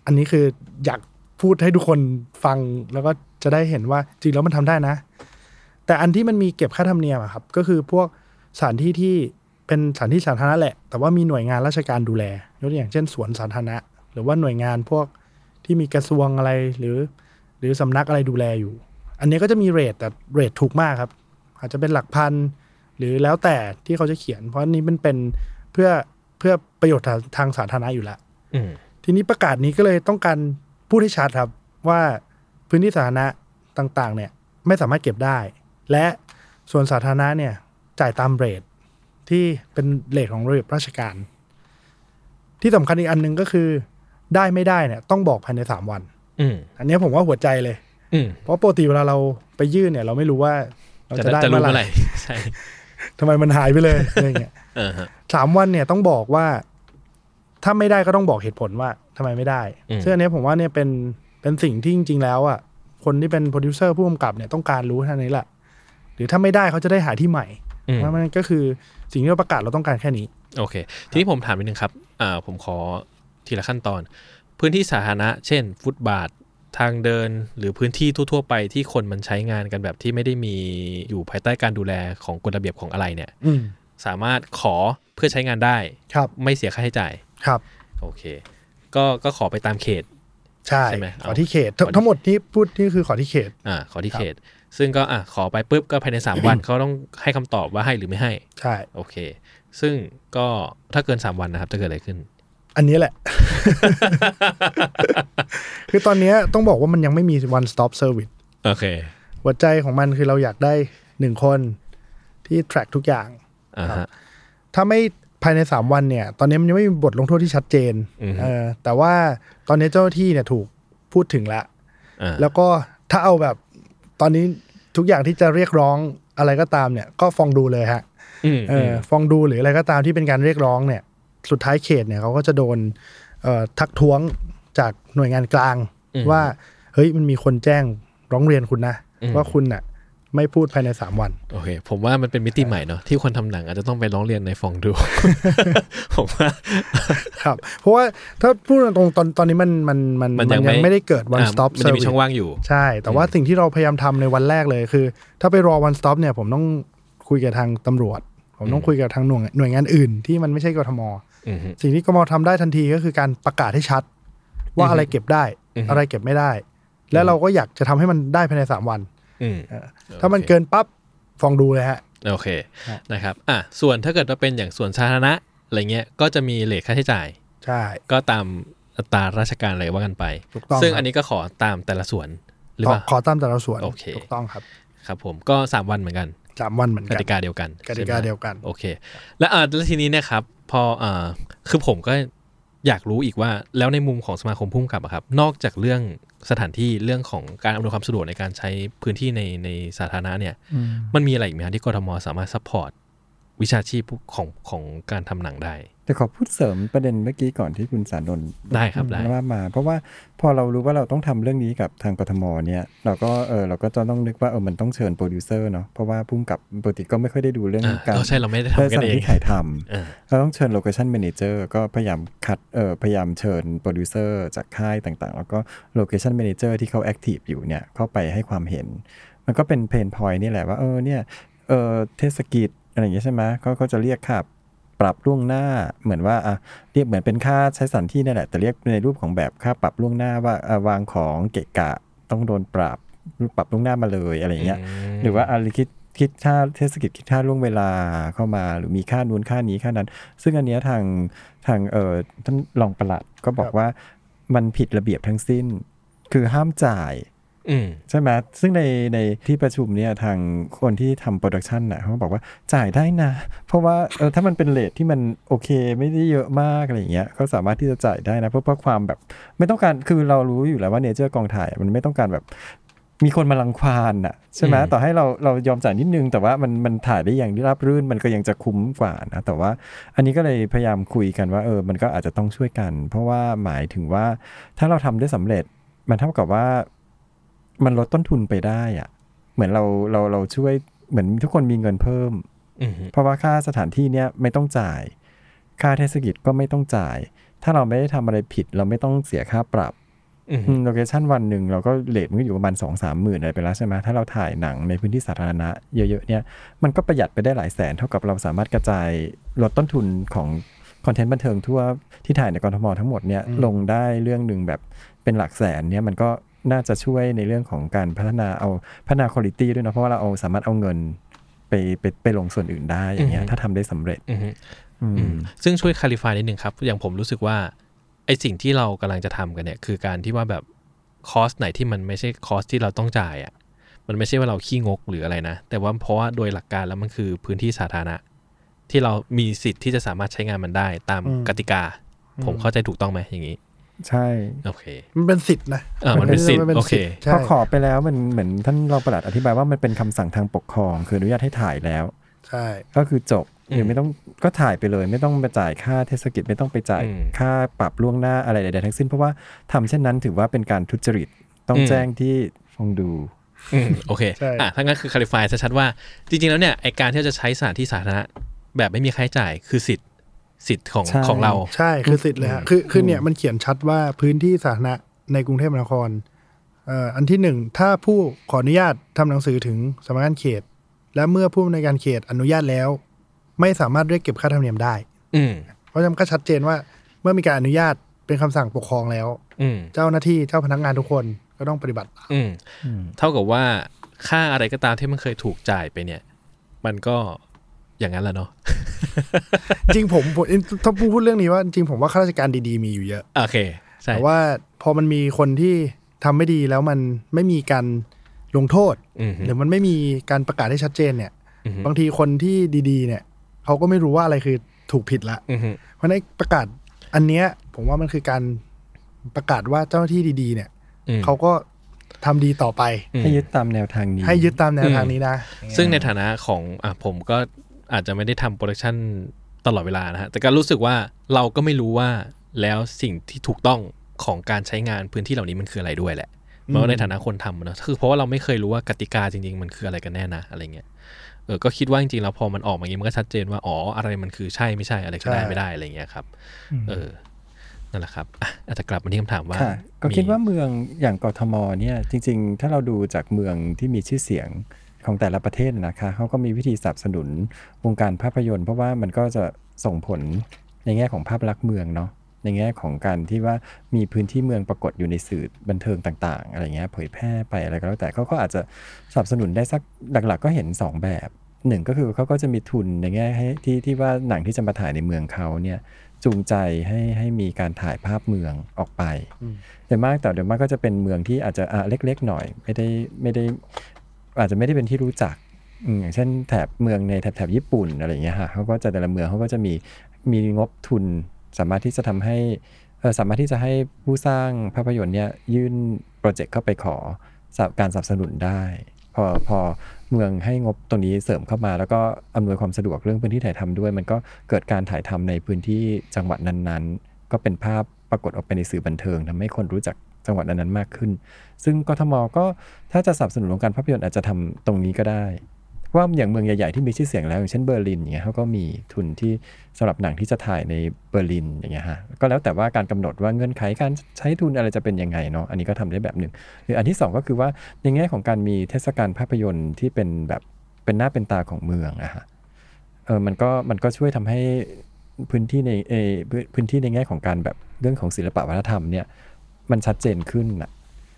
อันนี้คืออยาก พูดให้ทุกคนฟังแล้วก็จะได้เห็นว่าจริงแล้วมันทำได้นะ แต่อันที่มันมีเก็บค่าธรรมเนียมอะครับ ก็คือพวกสถานที่ที่เป็นสถานที่สาธารณะแหละ แต่ว่ามีหน่วยงานราชการดูแลยกตัวอย่างเช่นสวนสาธารณะ หรือว่าหน่วยงานพวกที่มีกระทรวงอะไรหรือ หรือสำนักอะไรดูแลอยู่ อันนี้ก็จะมีเรทแต่เรทถูกมากครับ อาจจะเป็นหลักพันหรือแล้วแต่ที่เขาจะเขียน เพราะอันนี้มันเป็นเพื่อเพื่อประโยชน์ทางทางสาธารณะอยู่แล้วอืมทีนี้ประกาศนี้ก็เลยต้องการ พูดให้ชัดครับว่าพื้นที่สาธารณะต่างๆ เนี่ยไม่สามารถเก็บได้ และส่วนสาธารณะเนี่ยจ่ายตามเรทที่เป็นเรทของระเบียบราชการ ที่สำคัญอีกอันหนึ่งก็คือ ได้ไม่ได้เนี่ย ต้องบอกภายในสามวันอืมอันนี้ผมว่าหัวใจเลยอืมเพราะปกติเวลาเราไปยื่นเนี่ย เราไม่รู้ว่าเราจะจะได้จะรู้เมื่อเมื่อไหไหร่ร่ใช่ทำไมมันหายไปเลยอะไรเงี้ยเออฮะสามวันเนี่ยต้องบอกว่า ถ้าไม่ได้ก็ต้องบอกเหตุผลว่า ทำไมไม่ได้อืมซึ่งอันเนี้ยผมว่าเนี่ยเป็นเป็นสิ่งที่จริง ๆ แล้วอะคนที่เป็นโปรดิวเซอร์ผู้กำกับเนี่ยต้องการรู้เท่านี้แหละหรือถ้าไม่ได้เขาจะได้หาที่ใหม่อืมเพราะมันก็คือสิ่งที่เราประกาศเราต้องการแค่นี้ โอเค ทีนี้ผมถามนิดนึงครับอ่าผมขอทีละขั้นตอน พื้นที่สาธารณะ เช่น ฟุตบาททางเดินหรือพื้นที่ทั่วๆไปที่คนมันใช้งานกันแบบที่ไม่ได้มีอยู่ภายใต้การดูแลของกฎระเบียบของอะไรเนี่ยอืมสามารถขอเพื่อใช้งานได้ครับไม่เสียค่าใช้จ่ายครับ โอเค ก็ก็ขอไปตามเขต ใช่ใช่ไหมขอที่เขตทั้งทั้งหมดที่พูดนี่คือขอที่เขตอ่าขอที่ครับเขต ซึ่งก็อะขอไปปุ๊บก็ภายใน 3 วันเขาต้องให้คำตอบว่าให้หรือไม่ให้ ใช่โอเค ซึ่งก็ถ้าเกิน 3 วันนะครับจะเกิดอะไรขึ้น อันนี้แหละ คือตอนเนี้ยต้องบอกว่ามันยังไม่มี one stop service โอเคหัวใจของมันคือเราอยากได้หนึ่งคนที่ track ทุกอย่างอ่าฮะถ้าไม่ ภายในสามวันเนี่ย ตอนนี้มันยังไม่มีบทลงโทษที่ชัดเจนอือฮึเออแต่ว่าตอนนี้เจ้าหน้าที่เนี่ยถูกพูดถึงแล้วอ่าแล้วก็ถ้าเอาแบบตอนนี้ทุกอย่างที่จะเรียกร้องอะไรก็ตามเนี่ย ก็ฟองดูเลยฮะอืมเออฟองดูหรืออะไรก็ตามที่เป็นการเรียกร้องเนี่ย สุดท้ายเขตเนี่ยเขาก็จะโดนเอ่อทักท้วงจากหน่วยงานกลางว่าเฮ้ยมันมีคนแจ้งร้องเรียนคุณนะว่าคุณน่ะ ไม่พูดภายในสามวัน โอเค ผมว่ามันเป็นมิติใหม่เนาะที่คนทำหนังอาจจะต้องไปร้องเรียนในฟองดู ผมว่าครับ เพราะว่าถ้าพูดตรงๆตอนตอนนี้มันมันมันมันยังไม่ไม่ได้เกิด one อ่า stop มันจะมี service ช่องว่างอยู่ ใช่ แต่ว่าสิ่งที่เราพยายามทำในวันแรกเลยคือ ถ้าไปรอ one stop เนี่ยผมต้องคุยกับทางตำรวจ ผมต้องคุยกับทางหน่วยหน่วยงานอื่น ที่มันไม่ใช่กทมอืมฮึสิ่งที่กมทำได้ทันทีก็คือการประกาศให้ชัด ว่าอะไรเก็บได้อือฮึอะไรเก็บไม่ได้ และเราก็อยากจะทำให้มันได้ภายในสามวันอืมเออ ถ้ามันเกินปั๊บฟองดูเลยฮะ โอเคครับนะครับอะส่วนถ้าเกิดว่าเป็นอย่างส่วนสาธารณะอะไรเงี้ยก็จะมีเลทค่าใช้จ่าย ใช่ ก็ตามอัตราราชการอะไรว่ากันไปถูกต้องซึ่งครับอันนี้ก็ขอตามแต่ละส่วนหรือขอเปล่าขอตามแต่ละส่วนโอเคถูกต้องครับ ครับผมก็ 3 วันเหมือนกันสามวันเหมือนกกันติกาเดียวกันกติกาใช่ไหมเดียวกัน โอเค แล้วอ่าแล้วทีนี้เนี่ยครับ พออ่าคือผมก็ อยากรู้อีกว่าแล้วในมุมของสมาคมพุ่มกับอะครับ นอกจากเรื่องสถานที่เรื่องของการอำนวยความสะดวกในการใช้พื้นที่ในในสาธารณะเนี่ย มันมีอะไรอีกไหมครับที่กทมสามารถซัพพอร์ตวิชาชีพของของการทำหนังได้ แต่ขอพูดเสริมประเด็นเมื่อกี้ก่อนที่คุณสารนนท์ได้ครับได้ว่ามา เพราะว่าพอเรารู้ว่าเราต้องทำเรื่องนี้กับทางกทมเนี่ย เราก็เออเราก็จะต้องนึกว่าเออมันต้องเชิญโปรดิวเซอร์เนาะเพราะว่าพุ่มกับปกติก็ไม่ค่อยได้ดูเรื่องอ่าการก็ใช่เราไม่ได้เรื่องทำกันสถานเองที่ถ่ายทอ่าำเราต้องเชิญโลเคชัน m ม n เจอร์ก็พยายามคัดเออพยายามเชิญโปรดิวเซอร์จากค่ายต่างๆ แล้วก็โลเคชัน m ม n เจอร์ที่เขาแอคทีฟอยู่เนี่ยเข้าไปให้ความเห็น มันก็เป็นเพนพอยนี่แหละว่าเออเนี่ยเออเทศกิจอะไรอย่างเงี้ยใช่ไหมเขาก็จะเรียกค่า ปรับล่วงหน้าเหมือนว่าอะเรียกเหมือนเป็นค่าใช้สถานที่นั่นแหละแต่เรียกในรูปของแบบค่าปรับล่วงหน้าว่าอะวางของเกะกะต้องโดนปรับปรับล่วงหน้ามาเลยอะไรอย่างเงี้ยหรือว่าอะไรคิดคิดค่าเทศกิจคิดค่าล่วงเวลาเข้ามา หรือมีค่านู้นค่านี้ค่านั้น ซึ่งอันเนี้ยทางทางเอ่อท่านรองปลัดก็บอกว่ามันผิดระเบียบทั้งสิ้น คือห้ามจ่ายอืม ใช่ไหมซึ่งในในที่ประชุมเนี่ยทางคนที่ทำ production น่ะเขาบอกว่าจ่ายได้นะ เพราะว่าเออถ้ามันเป็น rate ที่มันโอเคไม่ได้เยอะมากอะไรอย่างเงี้ยเขาสามารถที่จะจ่ายได้นะ เพราะเพราะความแบบไม่ต้องการคือเรารู้อยู่แล้วว่า nature กองถ่ายมันไม่ต้องการแบบมีคนมารังควานอะใช่ไหมอืมต่อให้เราเรายอมจ่ายนิดนึง แต่ว่ามันมันถ่ายได้อย่างราบรื่นมันก็ยังจะคุ้มกว่านะแต่ว่าอันนี้ก็เลยพยายามคุยกันว่าเออมันก็อาจจะต้องช่วยกัน เพราะว่าหมายถึงว่าถ้าเราทำได้สำเร็จมันเท่ากับว่า มันลดต้นทุนไปได้อะเหมือนเราเราเราช่วยเหมือนทุกคนมีเงินเพิ่มอืมฮึเพราะว่าค่าสถานที่เนี้ยไม่ต้องจ่าย ค่าเทศกิจก็ไม่ต้องจ่าย ถ้าเราไม่ได้ทำอะไรผิด เราไม่ต้องเสียค่าปรับอืมฮึโลเคชันวันหนึ่งเราก็เลทมันก็อยู่ประมาณสองสามหมื่นอะไรไปแล้วใช่ไหมถ้าเราถ่ายหนังในพื้นที่สาธารณะเยอะๆเนี่ยมันก็ประหยัดไปได้หลายแสน เท่ากับเราสามารถกระจายลดต้นทุนของคอนเทนต์บันเทิงทั่วที่ถ่ายในกรทมทั้งหมดเนี่ยลงได้เรื่องหนึ่งแบบเป็นหลักแสนเนี่ยมันก็ น่าจะช่วยในเรื่องของการพัฒนาเอาพัฒนาคุณภาพด้วยนะเพราะว่าเราเอาสามารถเอาเงินไปไปไปลงส่วนอื่นได้อย่างเงี้ยอือฮึถ้าทำได้สำเร็จอือฮึอืมอืมซึ่งช่วยค a ลิฟายนิดนึงครับ อย่างผมรู้สึกว่าไอสิ่งที่เรากำลังจะทำกันเนี่ย คือการที่ว่าแบบคอสไหนที่มันไม่ใช่คอสที่เราต้องจ่ายอะ่ะมันไม่ใช่ว่าเราขี้งกหรืออะไรนะ แต่ว่าเพราะว่าโดยหลักการแล้วมันคือพื้นที่สาธารณะ ที่เรามีสิทธิ์ที่จะสามารถใช้งานมันได้ตามอืมกติกา ผมเข้าใจถูกต้องไหมอย่างนี้ ใช่ โอเค มันเป็นสิทธินะอ่ามันเป็นสิทธิ์มัโอเคใช่พอขอไปแล้วมันเหมือนท่านรองปลัดอธิบายว่ามันเป็นคำสั่งทางปกครอง คืออนุญาตให้ถ่ายแล้ว ใช่ ก็คือจบอืมหรือไม่ต้องก็ถ่ายไปเลย ไม่ต้องไปจ่ายค่าเทศกิจไม่ต้องไปจ่ายอืมค่าปรับล่วงหน้าอะไรใดๆทั้งสิ้นเพราะว่าทำเช่นนั้นถือว่าเป็นการทุจริตต้องอืมแจ้งที่ฟองดูอืมโอเคใช่อะถ้างั้นคือค a ลิฟายชัดๆว่า จริงๆแล้วเนี่ยไอการที่เราจะใช้สถานที่สาธารณะแบบไม่มีค่าใช้จ่ายคือสิทธิ์ สิทธิ์ของใช่ของเรา ใช่คือสิทธิ์เลยฮะคือคือเนี่ยมันเขียนชัดว่าพื้นที่สาธารณะในกรุงเทพมหานครเอ่ออันที่หนึ่งถ้าผู้ขออนุญาตทำหนังสือถึงสำนักงานเขต และเมื่อผู้อำนวยการเขตอนุญาตแล้ว ไม่สามารถเรียกเก็บค่าธรรมเนียมได้ อืมเพราะฉะนั้นมันก็ชัดเจนว่าเมื่อมีการอนุญาตเป็นคำสั่งปกครองแล้วอืมเจ้าหน้าที่เจ้าพนักงานทุกคนก็ต้องปฏิบัติตามอืมเท่ากับว่าค่าอะไรก็ตามที่มันเคยถูกจ่ายไปเนี่ย มันก็ อย่างนั้นแหละเนาะจริงผมผมถ้าพูดเรื่องนี้ว่าจริงผมว่าข้าราชการดีๆมีอยู่เยอะโอเคใช่แต่ว่าพอมันมีคนที่ทำไม่ดีแล้วมันไม่มีการลงโทษอืมหรือมันไม่มีการประกาศให้ชัดเจนเนี่ยอือฮึบางทีคนที่ดีๆ เนี่ยเขาก็ไม่รู้ว่าอะไรคือถูกผิดละอืมเพราะในประกาศอันเนี้ย ผมว่ามันคือการประกาศว่าเจ้าหน้าที่ดี ๆ เนี่ยอืมเขาก็ทำดีต่อไปอืมให้ยึดตามแนวทางนี้ ให้ยึดตามแนวทางนี้นะ ซึ่งในฐานะของอะผมก็ อาจจะไม่ได้ทำโปรดักชันตลอดเวลานะฮะ แต่ก็รู้สึกว่าเราก็ไม่รู้ว่าแล้วสิ่งที่ถูกต้องของการใช้งานพื้นที่เหล่านี้มันคืออะไรด้วยแหละเมื่อในฐานะคนทำอะเนอะคือเพราะว่าเราไม่เคยรู้ว่ากติกาจริง ๆ มันคืออะไรกันแน่นะอะไรเงี้ยเออก็คิดว่าจริงๆแล้วพอมันออกมาอย่างนี้มันก็ชัดเจนว่า อ๋อ อะไรมันคือใช่ไม่ใช่อะไรก็ได้ใช่ไม่ได้อะไรเงี้ยครับ เออ นั่นแหละครับอะอาจจะกลับมาที่คำถามว่าค่ะก็คิดว่าเมืองอย่างกทมเนี่ย จริง ๆ ถ้าเราดูจากเมืองที่มีชื่อเสียง ของแต่ละประเทศนะคะเขาก็มีวิธีสนับสนุนวงการภาพยนตร์ เพราะว่ามันก็จะส่งผลในแง่ของภาพลักษณ์เมืองเนาะในแง่ของการที่ว่ามีพื้นที่เมืองปรากฏอยู่ในสื่อบันเทิงต่าง ๆ อะไรเงี้ยเผยแพร่ไปอะไรก็แล้วแต่เขาก็อาจจะสนับสนุนได้สักหลัก ๆ ก็เห็นสองแบบหนึ่งก็คือเขาก็จะมีทุนในแง่ให้ที่ที่ว่าหนังที่จะมาถ่ายในเมืองเขาเนี่ยจูงใจให้ให้มีการถ่ายภาพเมืองออกไปโดยมากแต่โดยมากก็จะเป็นเมืองที่อาจจะอะเล็ก ๆ หน่อย ไม่ได้ไม่ได้ อาจจะไม่ได้เป็นที่รู้จักอย่างเช่นแถบเมืองในแถบแถบญี่ปุ่นอะไรอย่างเงี้ยฮะเขาก็จะแต่ละเมืองเขาก็จะมีมีงบทุนสามารถที่จะทำให้สามารถที่จะให้ผู้สร้างภาพยนตร์เนี่ยยื่นโปรเจกต์เข้าไปขอการสนับสนุนได้ พอพอเมืองให้งบตรงนี้เสริมเข้ามา แล้วก็อำนวยความสะดวกเรื่องพื้นที่ถ่ายทำด้วย มันก็เกิดการถ่ายทำในพื้นที่จังหวัดนั้นๆ ก็เป็นภาพปรากฏออกไปในสื่อบันเทิงทำให้คนรู้จัก จังหวัดนั้นๆมากขึ้น ซึ่งกทมก็ถ้าจะสนับสนุนวงการภาพยนตร์อาจจะทำตรงนี้ก็ได้ ว่าอย่างเมืองใหญ่ๆที่มีชื่อเสียงแล้วอย่างเช่นเบอร์ลินอย่างเงี้ยเขาก็มีทุนที่สำหรับหนังที่จะถ่ายในเบอร์ลินอย่างเงี้ยฮะก็แล้วแต่ว่าการกำหนดว่าเงื่อนไขการใช้ทุนอะไรจะเป็นยังไงเนาะอันนี้ก็ทำได้แบบหนึ่งหรืออันที่สองก็คือว่าในแง่ของการมีเทศกาลภาพยนตร์ที่เป็นแบบเป็นหน้าเป็นตาของเมืองอะฮะเออมันก็มันก็ช่วยทำให้พื้นที่ในเอพื้นพื้นที่ในแง่ของการแบบเรื่องของศิลปะวัฒนธรรมเนี่ย มันชัดเจนขึ้นอะ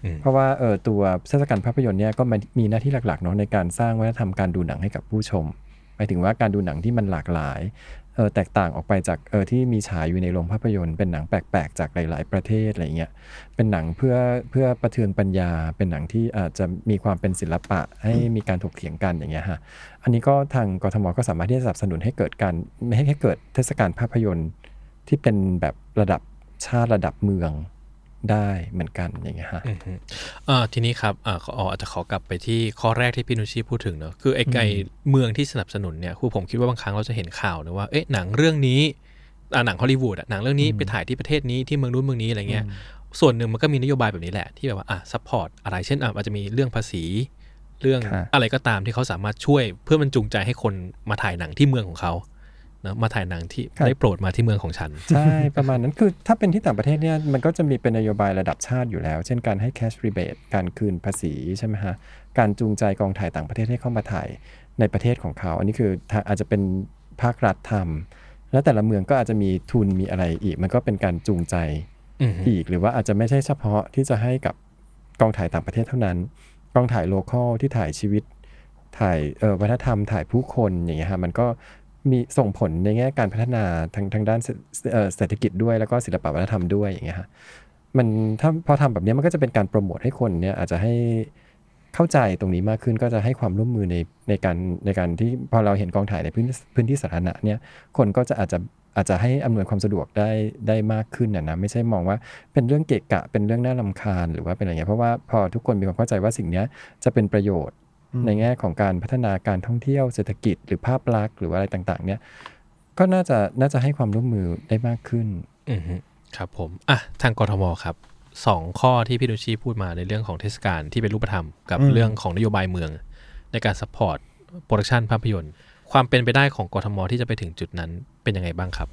อืมเพราะว่าเออตัวเทศกาลภาพยนตร์เนี่ยก็มันมีหน้าที่หลักๆเนาะในการสร้างวัฒนธรรมการดูหนังให้กับผู้ชมหมายถึงว่าการดูหนังที่มันหลากหลายเออแตกต่างออกไปจากเออที่มีฉายอยู่ในโรงภาพยนตร์เป็นหนังแปลกๆจากหลาย ๆ ประเทศอะไรเงี้ยเป็นหนังเพื่อเพื่อประเทืองปัญญา เป็นหนังที่อาจจะมีความเป็นศิลปะให้มีการถกเถียงกันอย่างเงี้ยฮะอันนี้ก็ทางกทมก็สามารถที่จะสนับสนุนให้เกิดการไม่ให้ให้เกิดเทศกาลภาพยนตร์ที่เป็นแบบระดับชาติระดับเมือง ได้เหมือนกันอย่างเงี้ยฮะอืมฮึอ่าทีนี้ครับอ่าขออ๋ออาจจะขอกลับไปที่ข้อแรกที่พี่นุชชีพูดถึงเนอะคือไอ้ไก่เมืองที่สนับสนุนเนี่ยคือผมคิดว่าบางครั้งเราจะเห็นข่าวนะว่าเอ๊ะหนังเรื่องนี้อ่าหนังฮอลลีวูดอะหนังเรื่องนี้ไปถ่ายที่ประเทศนี้ที่เมืองนู้นเมืองนี้อะไรเงี้ยส่วนหนึ่งมันก็มีนโยบายแบบนี้แหละที่แบบว่าอะ support อะไรเช่นอะอาจจะมีเรื่องภาษีเรื่องค่ะอะไรก็ตามที่เขาสามารถช่วยเพื่อมันจูงใจให้คนมาถ่ายหนังที่เมืองของเขา นะมาถ่ายหนังที่ได้โปรดมาที่เมืองของฉัน ใช่ ประมาณนั้นคือถ้าเป็นที่ต่างประเทศเนี่ยมันก็จะมีเป็นนโยบายระดับชาติอยู่แล้ว เช่นการให้ cash rebate การคืนภาษีใช่ไหมฮะ การจูงใจกองถ่ายต่างประเทศให้เข้ามาถ่ายในประเทศของเขา อันนี้คือถ้าอาจจะเป็นภาครัฐทำแล้วแต่ละเมืองก็อาจจะมีทุนมีอะไรอีก มันก็เป็นการจูงใจอืมอีกหรือว่าอาจจะไม่ใช่เฉพาะที่จะให้กับกองถ่ายต่างประเทศเท่านั้น กองถ่ายโลคอลที่ถ่ายชีวิตถ่ายเอ่อวัฒนธรรมถ่ายผู้คนอย่างเงี้ยฮะมันก็ มีส่งผลในแง่การพัฒนาทางทางด้านเศรษฐกิจด้วยแล้วก็ศิลปวัฒนธรรมด้วยอย่างเงี้ยฮะมันถ้าพอทำแบบนี้มันก็จะเป็นการโปรโมทให้คนเนี่ยอาจจะให้เข้าใจตรงนี้มากขึ้นก็จะให้ความร่วมมือในในการในการที่พอเราเห็นกองถ่ายในพื้นพื้นที่สาธารณะเนี่ยคนก็จะอาจจะอาจจะให้อำนวยความสะดวกได้ได้มากขึ้นนะนะไม่ใช่มองว่าเป็นเรื่องเกะกะเป็นเรื่องน่ารำคาญหรือว่าเป็นอะไรเงี้ยเพราะว่าพอทุกคนมีความเข้าใจว่าสิ่งเนี้ยจะเป็นประโยชน์ ในแง่ของการพัฒนาการท่องเที่ยวเศรษฐกิจหรือภาพลักษณ์หรือว่าอะไรต่าง ๆ เนี่ยก็น่าจะน่าจะให้ความร่วมมือได้มากขึ้นอืมฮึครับผมอะทางกทมครับสองข้อที่พี่นุชชีพูดมาในเรื่องของเทศกาลที่เป็นรูปธรรมกับอืมเรื่องของนโยบายเมือง ในการ support production ภาพยนตร์ ความเป็นไปได้ของกทมที่จะไปถึงจุดนั้นเป็นยังไงบ้างครับ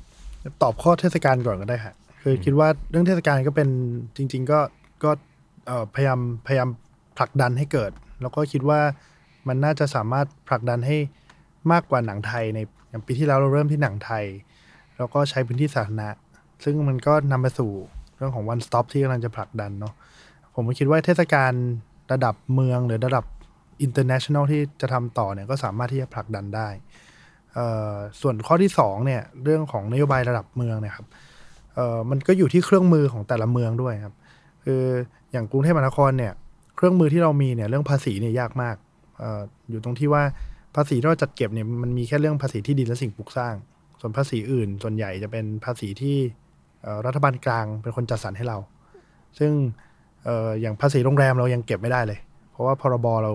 ตอบข้อเทศกาลก่อนก็ได้ฮะคือคิดว่าเรื่องเทศกาลก็เป็นจริง ๆ ก็ก็เอ่อพยายามพยายามผลักดันให้เกิด แล้วก็คิดว่า มันน่าจะสามารถผลักดันให้มากกว่าหนังไทยในอย่างปีที่แล้วเราเริ่มที่หนังไทย แล้วก็ใช้พื้นที่สาธารณะ ซึ่งมันก็นำไปสู่เรื่องของ one stop ที่กำลังจะผลักดันเนาะผมคิดว่าเทศกาลระดับเมืองหรือระดับ international ที่จะทำต่อเนี่ยก็สามารถที่จะผลักดันได้ ส่วนข้อที่สองเนี่ยเรื่องของนโยบายระดับเมืองนี่ยครับมันก็อยู่ที่เครื่องมือของแต่ละเมืองด้วยครับคืออย่างกรุงเทพมหานครเนี่ยเครื่องมือที่เรามีเนี่ยเรื่องภาษีเนี่ยยากมาก อยู่ตรงที่ว่าภาษีที่เราจัดเก็บเนี่ยมันมีแค่เรื่องภาษีที่ดินและสิ่งปลูกสร้าง ส่วนภาษีอื่น ส่วนใหญ่จะเป็นภาษีที่รัฐบาลกลางเป็นคนจัดสรรให้เรา ซึ่งออย่างภาษีโรงแรมเรายังเก็บไม่ได้เลย เพราะว่าพรบเรา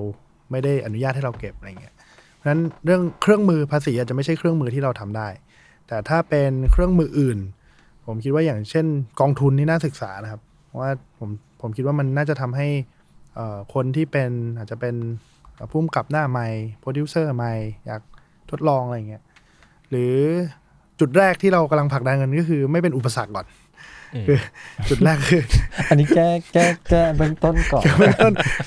ไม่ได้อนุญาตให้เราเก็บอะไรเงี้ยเพราะฉะนั้นเรื่องเครื่องมือภาษีอาจจะไม่ใช่เครื่องมือที่เราทำได้ แต่ถ้าเป็นเครื่องมืออื่น ผมคิดว่าอย่างเช่น กองทุนนี่น่าศึกษานะครับว่าผมผมคิดว่ามันน่าจะทำให้คนที่เป็นอาจจะเป็น ผู้กำกับหน้าใหม่โปรดิวเซอร์ใหม่อยากทดลองอะไรเงี้ยหรือจุดแรกที่เรากำลังผลักดันกันก็คือ ไม่เป็นอุปสรรคก่อนอืมคือจุดแรกคือ อันนี้แก้แก้แก้เบื้องต้นก่อน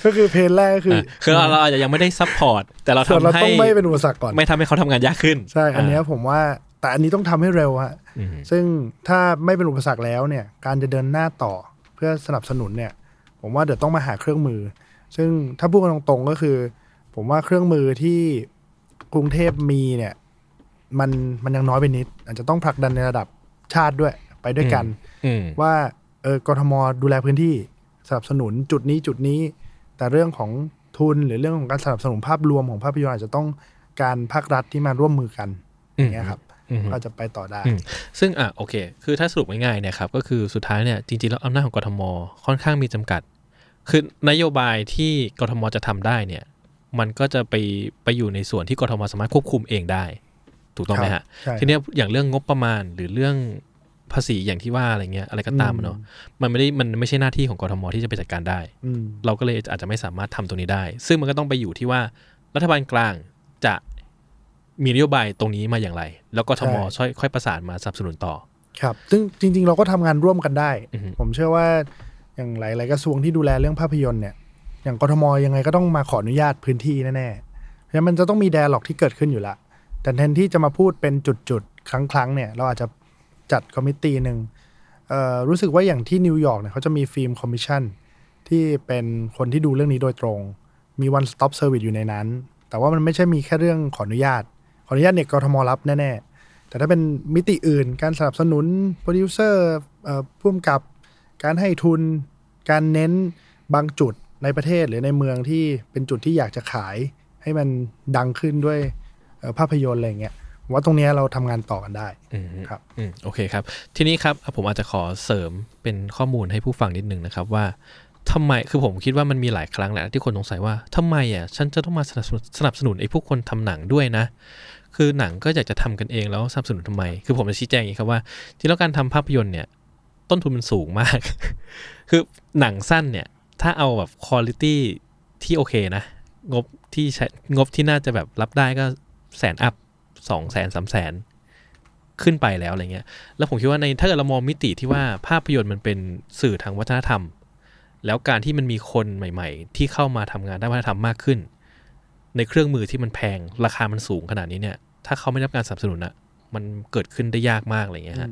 ก็คือ pain แรกก็คืออะคือเราอาจจะยังไม่ได้ support แต่เราส่วนเราทำให้ต้องไม่เป็นอุปสรรคก่อน ไม่ทำให้เขาทำงานยากขึ้น ใช่ อันเนี้ยผมว่าแต่อันนี้ต้องทำให้เร็วฮะอืมซึ่งถ้าไม่เป็นอุปสรรคแล้วเนี่ย การจะเดินหน้าต่อเพื่อสนับสนุนเนี่ย ผมว่าเดี๋ยวต้องมาหาเครื่องมือ ซึ่งถ้าพูดกันตรงๆก็คือ ผมว่าเครื่องมือที่กรุงเทพมีเนี่ย มันมันยังน้อยไปนิด อาจจะต้องผลักดันในระดับชาติด้วยไปด้วยกันอืมว่าเออกทมดูแลพื้นที่สนับสนุนจุดนี้จุดนี้ แต่เรื่องของทุนหรือเรื่องของการสนับสนุนภาพรวมของภาพยนตร์อาจจะต้องการภาครัฐที่มาร่วมมือกันอย่างเงี้ยครับอืมก็จะไปต่อได้อืมซึ่งอะโอเค คือถ้าสรุปง่ายๆเนี่ยครับก็คือสุดท้ายเนี่ยจริงๆแล้วอำนาจของกทมค่อนข้างมีจำกัด คือนโยบายที่กทมจะทำได้เนี่ย มันก็จะไปไปอยู่ในส่วนที่กทมสามารถควบคุมเองได้ ถูกต้องไหมครัฮะบใช่ทีเนี้ยอย่างเรื่องงบประมาณหรือเรื่องภาษีอย่างที่ว่าอะไรเงี้ยอะไรก็ตามอะเนาะมันไม่ได้มันไม่ใช่หน้าที่ของกทมที่จะไปจัดการได้อืมเราก็เลยอาจจะไม่สามารถทำตรงนี้ได้ ซึ่งมันก็ต้องไปอยู่ที่ว่ารัฐบาลกลางจะมีนโยบายตรงนี้มาอย่างไร แล้วก็ทมใช่ช่วยค่อยประสานมาสนับสนุนต่อ ครับ ซึ่งจริง ๆ เราก็ทำงานร่วมกันได้อือฮึผมเชื่อว่าอย่างหลาย ๆ กระทรวงที่ดูแลเรื่องภาพยนตร์เนี่ย อย่างกทมยังไงก็ต้องมาขออนุญาตพื้นที่แน่ๆเพราะมันจะต้องมี dialogue ที่เกิดขึ้นอยู่ละแต่แทนที่จะมาพูดเป็นจุดๆ ครั้งๆเนี่ย เราอาจจะจัด committee หนึ่งรู้สึกว่าอย่างที่นิวยอร์กเนี่ยเขาจะมี film commission ที่เป็นคนที่ดูเรื่องนี้โดยตรง มี one stop service อยู่ในนั้น แต่ว่ามันไม่ใช่มีแค่เรื่องขออนุญาต ขออนุญาตเนี่ยกทมรับแน่ๆ แต่ถ้าเป็นมิติอื่นการสนับสนุนโปรดิวเซอร์ผู้กำกับการให้ทุนการเน้นบางจุด ในประเทศหรือในเมืองที่เป็นจุดที่อยากจะขายให้มันดังขึ้นด้วยเอ่อภาพยนตร์อะไรอย่างเงี้ยผมว่าตรงเนี้ยเราทำงานต่อกันได้อืมครับอืมโอเคครับ ทีนี้ครับอะผมอาจจะขอเสริมเป็นข้อมูลให้ผู้ฟังนิดนึงนะครับว่าทำไมคือผมคิดว่ามันมีหลายครั้งแหละที่คนสงสัยว่าทำไมอะฉันจะต้องมาสนับสนุนสนับสนุนไอ้พวกคนทำหนังด้วยนะ คือหนังก็อยากจะทำกันเองแล้วสนับสนุนทำไม คือผมจะชี้แจงอย่างนี้ครับว่า ที่แล้วการทำภาพยนตร์เนี่ย ต้นทุนมันสูงมาก คือหนังสั้นเนี่ย ถ้าเอาแบบคุณภาพที่โอเคนะ งบที่ใช้งบที่น่าจะแบบรับได้ก็แสนอัพสองแสนสามแสนขึ้นไปแล้วอะไรเงี้ย แล้วผมคิดว่าในถ้าเกิดเรามองมิติที่ว่าภาพยนตร์มันเป็นสื่อทางวัฒนธรรม แล้วการที่มันมีคนใหม่ ๆ ที่เข้ามาทำงานด้านวัฒนธรรมมากขึ้น ในเครื่องมือที่มันแพงราคามันสูงขนาดนี้เนี่ย ถ้าเขาไม่ได้รับการสนับสนุนอะมันเกิดขึ้นได้ยากมากอะไรเงี้ยฮะ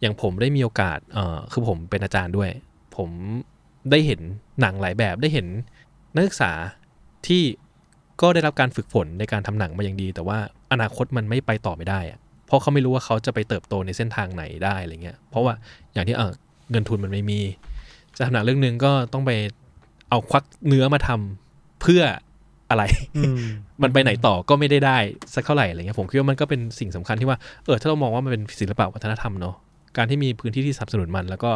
อย่างผมได้มีโอกาสเอ่อคือผมเป็นอาจารย์ด้วย ผม ได้เห็นหนังหลายแบบได้เห็นนักศึกษาที่ก็ได้รับการฝึกฝนในการทำหนังมาอย่างดี แต่ว่าอนาคตมันไม่ไปต่อไม่ได้อะเพราะเขาไม่รู้ว่าเขาจะไปเติบโตในเส้นทางไหนได้อะไรเงี้ยเพราะว่าอย่างที่เออเงินทุนมันไม่มี จะทำหนังเรื่องหนึ่งก็ต้องไปเอาควักเนื้อมาทำเพื่ออะไรอืมมันไปไหนต่อก็ไม่ได้ได้สักเท่าไหร่อะไรเงี้ยผมคิดว่ามันก็เป็นสิ่งสำคัญที่ว่าเออถ้าเรามองว่ามันเป็นศิลปะวัฒนธรรมเนาะการที่มีพื้นที่ที่สนับสนุนมัน แล้วก็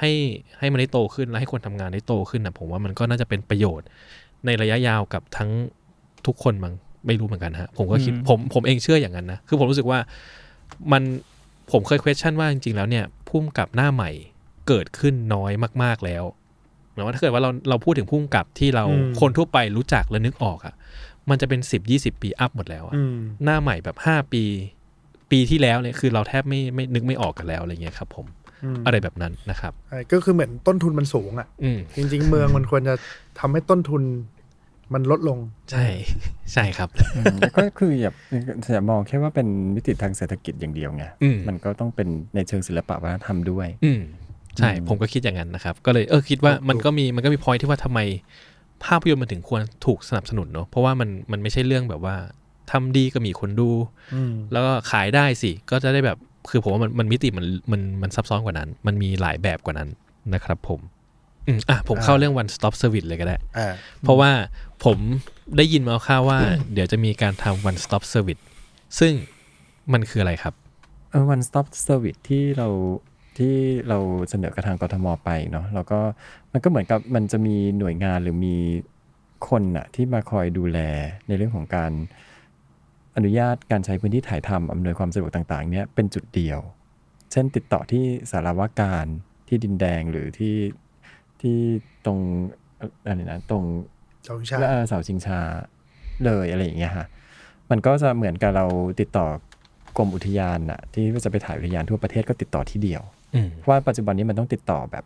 ให้ให้มันได้โตขึ้นและให้คนทำงานได้โตขึ้นนะผมว่ามันก็น่าจะเป็นประโยชน์ ในระยะยาวกับทั้งทุกคนมั้งไม่รู้เหมือนกันฮะผมก็คิดผมผมเองเชื่ออย่างนั้นนะคือผมรู้สึกว่ามันผมเคย question ว่าจริงๆแล้วเนี่ยพุ่มกับหน้าใหม่เกิดขึ้นน้อยมาก ๆแล้วหมายว่าถ้าเกิดว่าเราเราพูดถึงพุ่มกับที่เราอืมคนทั่วไปรู้จักและนึกออกอะมันจะเป็นสิบยี่สิบปีอัพหมดแล้วอะอืมหน้าใหม่แบบห้าปี ปีที่แล้วเนี่ยคือเราแทบไม่ไม่นึกไม่ออกกันแล้วอะไรเงี้ยครับ ผม อืมอะไรแบบนั้นนะครับใช่ก็คือเหมือนต้นทุนมันสูงอะอืมจริง ๆ เมืองมันควรจะทำให้ต้นทุนมันลดลง ใช่ใช่ครับอืมแล้วก็คืออย่าอย่ามองแค่ว่าเป็นมิติทางเศรษฐกิจอย่างเดียวไงอืมมันก็ต้องเป็นในเชิงศิลปะวัฒนธรรมด้วยอืมใช่อืมผมก็คิดอย่างนั้นนะครับ ก็เลยเออคิดว่ามันก็มีมันก็มีพอยที่ว่าทำไมภาพยนตร์มันถึงควรถูกสนับสนุนเนาะเพราะว่ามันมันไม่ใช่เรื่องแบบว่าทำดีก็มีคนดูอืมแล้วก็ขายได้สิ ก็จะได้แบบ คือผมว่ามันมันมิติมันมันมันซับซ้อนกว่านั้น มันมีหลายแบบกว่านั้นนะครับผมอืมอะผมเข้าเรื่อง one stop service เลยก็ได้อ่าเพราะว่าผมได้ยินมาข่าวว่า เดี๋ยวจะมีการทำ one stop service ซึ่งมันคืออะไรครับเออ one stop service ที่เราที่เราเสนอกับทางกทมไปเนาะแล้วก็มันก็เหมือนกับมันจะมีหน่วยงานหรือมีคนอะที่มาคอยดูแลในเรื่องของการ อนุญาตการใช้พื้นที่ถ่ายทำอำนวยความสะดวกต่างๆ เนี่ยเป็นจุดเดียว เช่นติดต่อที่สารวาการที่ดินแดงหรือที่ที่ตรงเอ่ออะไรนะตรงสองชาติและเอ่อเสาชิงชาเลยอะไรอย่างเงี้ยฮะมันก็จะเหมือนกับเราติดต่อกรมอุทยานอะที่จะไปถ่ายอุทยานทั่วประเทศก็ติดต่อที่เดียวอืมเพราะว่าปัจจุบันนี้มันต้องติดต่อแบบ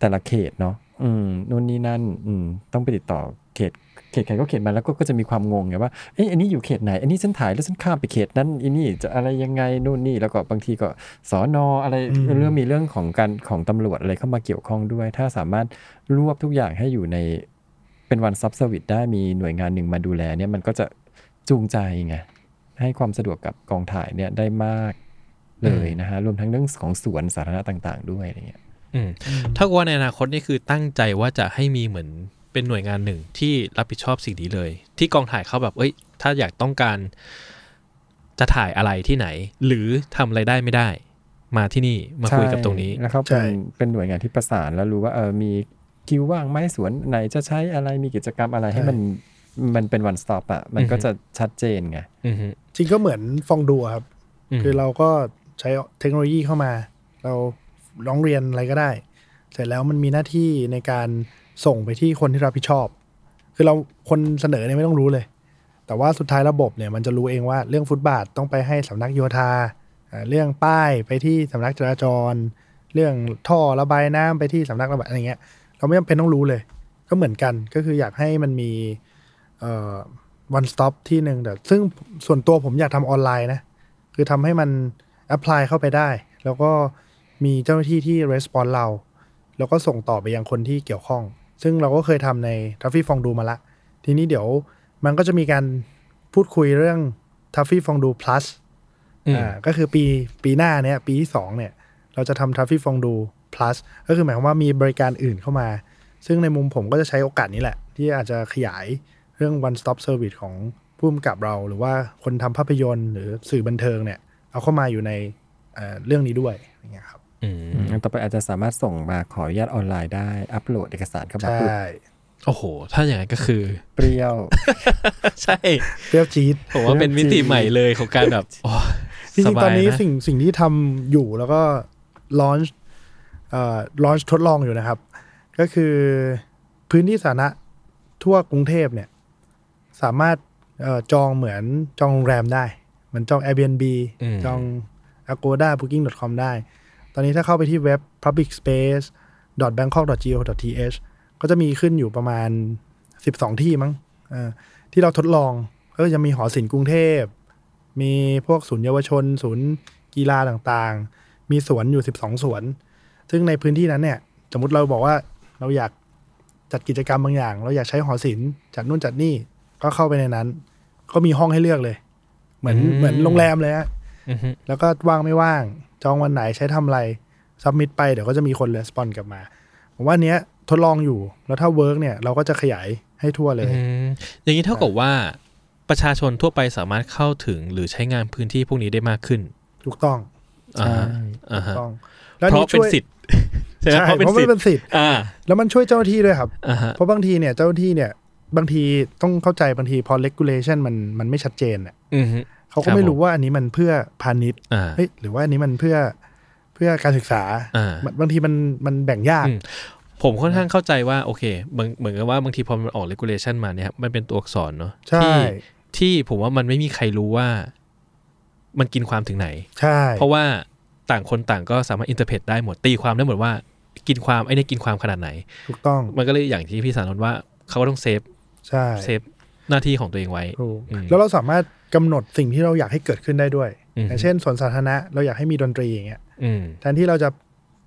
แต่ละเขตเนาะอืมนู่นนี่นั่น อืมต้องไปติดต่อเขตเข ตใครก็เขตมันแล้วก็ก็จะมีความงงไงว่าเอ้ยอันนี้อยู่เขตไหน อันนี้ฉันถ่ายแล้วฉันข้ามไปเขตนั้นอันนี้จะอะไรยังไงนู่นนี่แล้วก็บางทีก็สอนออะไรอืมเรื่องมีเรื่องของการของตำรวจอะไรเข้ามาเกี่ยวข้องด้วย ถ้าสามารถรวบทุกอย่างให้อยู่ในเป็นวันซับเซอร์วิสได้มีหน่วยงานหนึ่งมาดูแลเนี่ยมันก็จะจูงใจไงให้ความสะดวกกับกองถ่ายเนี่ยได้มากเลยนะฮะรวมทั้งเรื่องของสวนสาธารณะต่าง ๆ ด้วยอะไรเงี้ยอืมถ้าว่าในอนาคตนี่คือตั้งใจว่าจะให้มีเหมือน เป็นหน่วยงานหนึ่งที่รับผิดชอบสิ่งนี้เลย ที่กองถ่ายเขาแบบเอ้ย ถ้าอยากต้องการจะถ่ายอะไรที่ไหน หรือทำอะไรได้ไม่ได้ มาที่นี่มาคุยกับตรงนี้ใช่แล้วเขาใช่เป็นเป็นหน่วยงานที่ประสานแล้วรู้ว่าเออมีคิวว่างไหมสวนไหนจะใช้อะไรมีกิจกรรมอะไรให้มันมันเป็นวันสต็อปอะมันก็อือฮึจะชัดเจนไงอือฮึจริงก็เหมือนฟองดูอะครับมคือเราก็ใช้เทคโนโลยีเข้ามา เราร้องเรียนอะไรก็ได้ เสร็จแล้วมันมีหน้าที่ในการ ส่งไปที่คนที่รับผิดชอบ คือเราคนเสนอเนี่ยไม่ต้องรู้เลย แต่ว่าสุดท้ายระบบเนี่ยมันจะรู้เองว่าเรื่องฟุตบาทต้องไปให้สำนักโยธา เรื่องป้ายไปที่สำนักจราจร เรื่องท่อระบายน้ำไปที่สำนักระบายอะไรเงี้ย เราไม่จำเป็นต้องรู้เลย ก็เหมือนกันก็คืออยากให้มันมีเอ่อ one stop ที่หนึ่งแต่ซึ่งส่วนตัวผมอยากทำออนไลน์นะ คือทำให้มันแอพพลายเข้าไปได้ แล้วก็มีเจ้าหน้าที่ที่ respond เรา แล้วก็ส่งต่อไปยังคนที่เกี่ยวข้อง ซึ่งเราก็เคยทำใน Traffy Fondue มาละ ทีนี้เดี๋ยวมันก็จะมีการพูดคุยเรื่องทัฟฟี่ฟองดู plus อืมอ่าก็คือปีปีหน้าเนี้ยปีที่สองเนี่ย เราจะทำทัฟฟี่ฟองดู plus ก็คือหมายความว่ามีบริการอื่นเข้ามา ซึ่งในมุมผมก็จะใช้โอกาสนี้แหละ ที่อาจจะขยายเรื่อง one stop service ของผู้กำกับเรา หรือว่าคนทำภาพยนตร์ หรือสื่อบันเทิงเนี่ย เอาเข้ามาอยู่ในเอ่อเรื่องนี้ด้วยอย่างเงี้ยครับ อืมอืมต่อไปอาจจะสามารถส่งมาขออนุญาตออนไลน์ได้ อัปโหลดเอกสารเข้ามาใช่ปุ๊บโอ้โห ถ้าอย่างนั้นก็คือ เปรี้ยว ใช่ เปรี้ยวจี๊ดผมว่าเป็นมิติใหม่เลยของการแบบโอ้จริสงๆบายตอนนี้นะสิ่งสิ่งที่ทำอยู่แล้วก็ลอนช์เอ่อลอนช์ทดลองอยู่นะครับ ก็คือพื้นที่สาธารณะทั่วกรุงเทพเนี่ย สามารถเอ่อจองเหมือนจองโรงแรมได้เหมือนจอง Airbnb อืมจอง Agoda Booking.com ได้ ตอนนี้ถ้าเข้าไปที่เว็บ public space bangkok go th ก็จะมีขึ้นอยู่ประมาณ 12 ที่มั้งเออที่เราทดลองก็จะมีหอศิลป์กรุงเทพ มีพวกศูนย์เยาวชน ศูนย์กีฬาต่างๆ มีสวนอยู่ 12 สวน ซึ่งในพื้นที่นั้นเนี่ย สมมติเราบอกว่าเราอยากจัดกิจกรรมบางอย่าง เราอยากใช้หอศิลป์จัดนู่นจัดนี่ก็เข้าไปในนั้น ก็มีห้องให้เลือกเลย เหมือนอืมเหมือนโรงแรมเลยฮะอือฮึแล้วก็ว่างไม่ว่าง จองวันไหนใช้ทำอะไร submit ไปเดี๋ยวก็จะมีคน respond กลับมาผมว่าเนี้ยทดลองอยู่แล้วถ้า work เนี่ยเราก็จะขยายให้ทั่วเลย อย่างนี้เท่ากับว่าประชาชนทั่วไปสามารถเข้าถึงหรือใช้งานพื้นที่พวกนี้ได้มากขึ้น ถูกต้องอ่าถูกต้องเพราะเป็นสิทธิ์ใช่เพราะเป็นสิทธิ์อ่า แล้วมันช่วยเจ้าหน้าที่ด้วยครับ เพราะบางทีเนี่ยเจ้าหน้าที่เนี่ย บางทีต้องเข้าใจบางทีพอ regulation มันมันไม่ชัดเจนอะ เขาคก็รับไม่ผมรู้ว่าอันนี้มันเพื่อพาณิชย์อ่าเฮ้ยหรือว่าอันนี้มันเพื่อเพื่อการศึกษาอ่าบางทีมันมันแบ่งยากอืมผมค่อนข้างเข้าใจว่าโอเคเหมือนเหมือนกับว่าบางทีพอมันออก regulation มาเนี่ยครับมันเป็นตัวอักษรเนาะใช่ที่ที่ผมว่ามันไม่มีใครรู้ว่ามันกินความถึงไหน ใช่ เพราะว่าต่างคนต่างก็สามารถ interpret ได้หมดตีความได้หมดว่ากินความไอ้นี่กินความขนาดไหน ถูกต้อง มันก็เลยอย่างที่พี่สารนท์ว่าเขาก็ต้อง save ใช่ save หน้าที่ของตัวเองไว้ ถูกอืมแล้วเราสามารถกำหนดสิ่งที่เราอยากให้เกิดขึ้นได้ด้วยอืมอย่างเช่นสวนสาธารณะเราอยากให้มีดนตรีอย่างเงี้ยอืมแทนที่เราจะ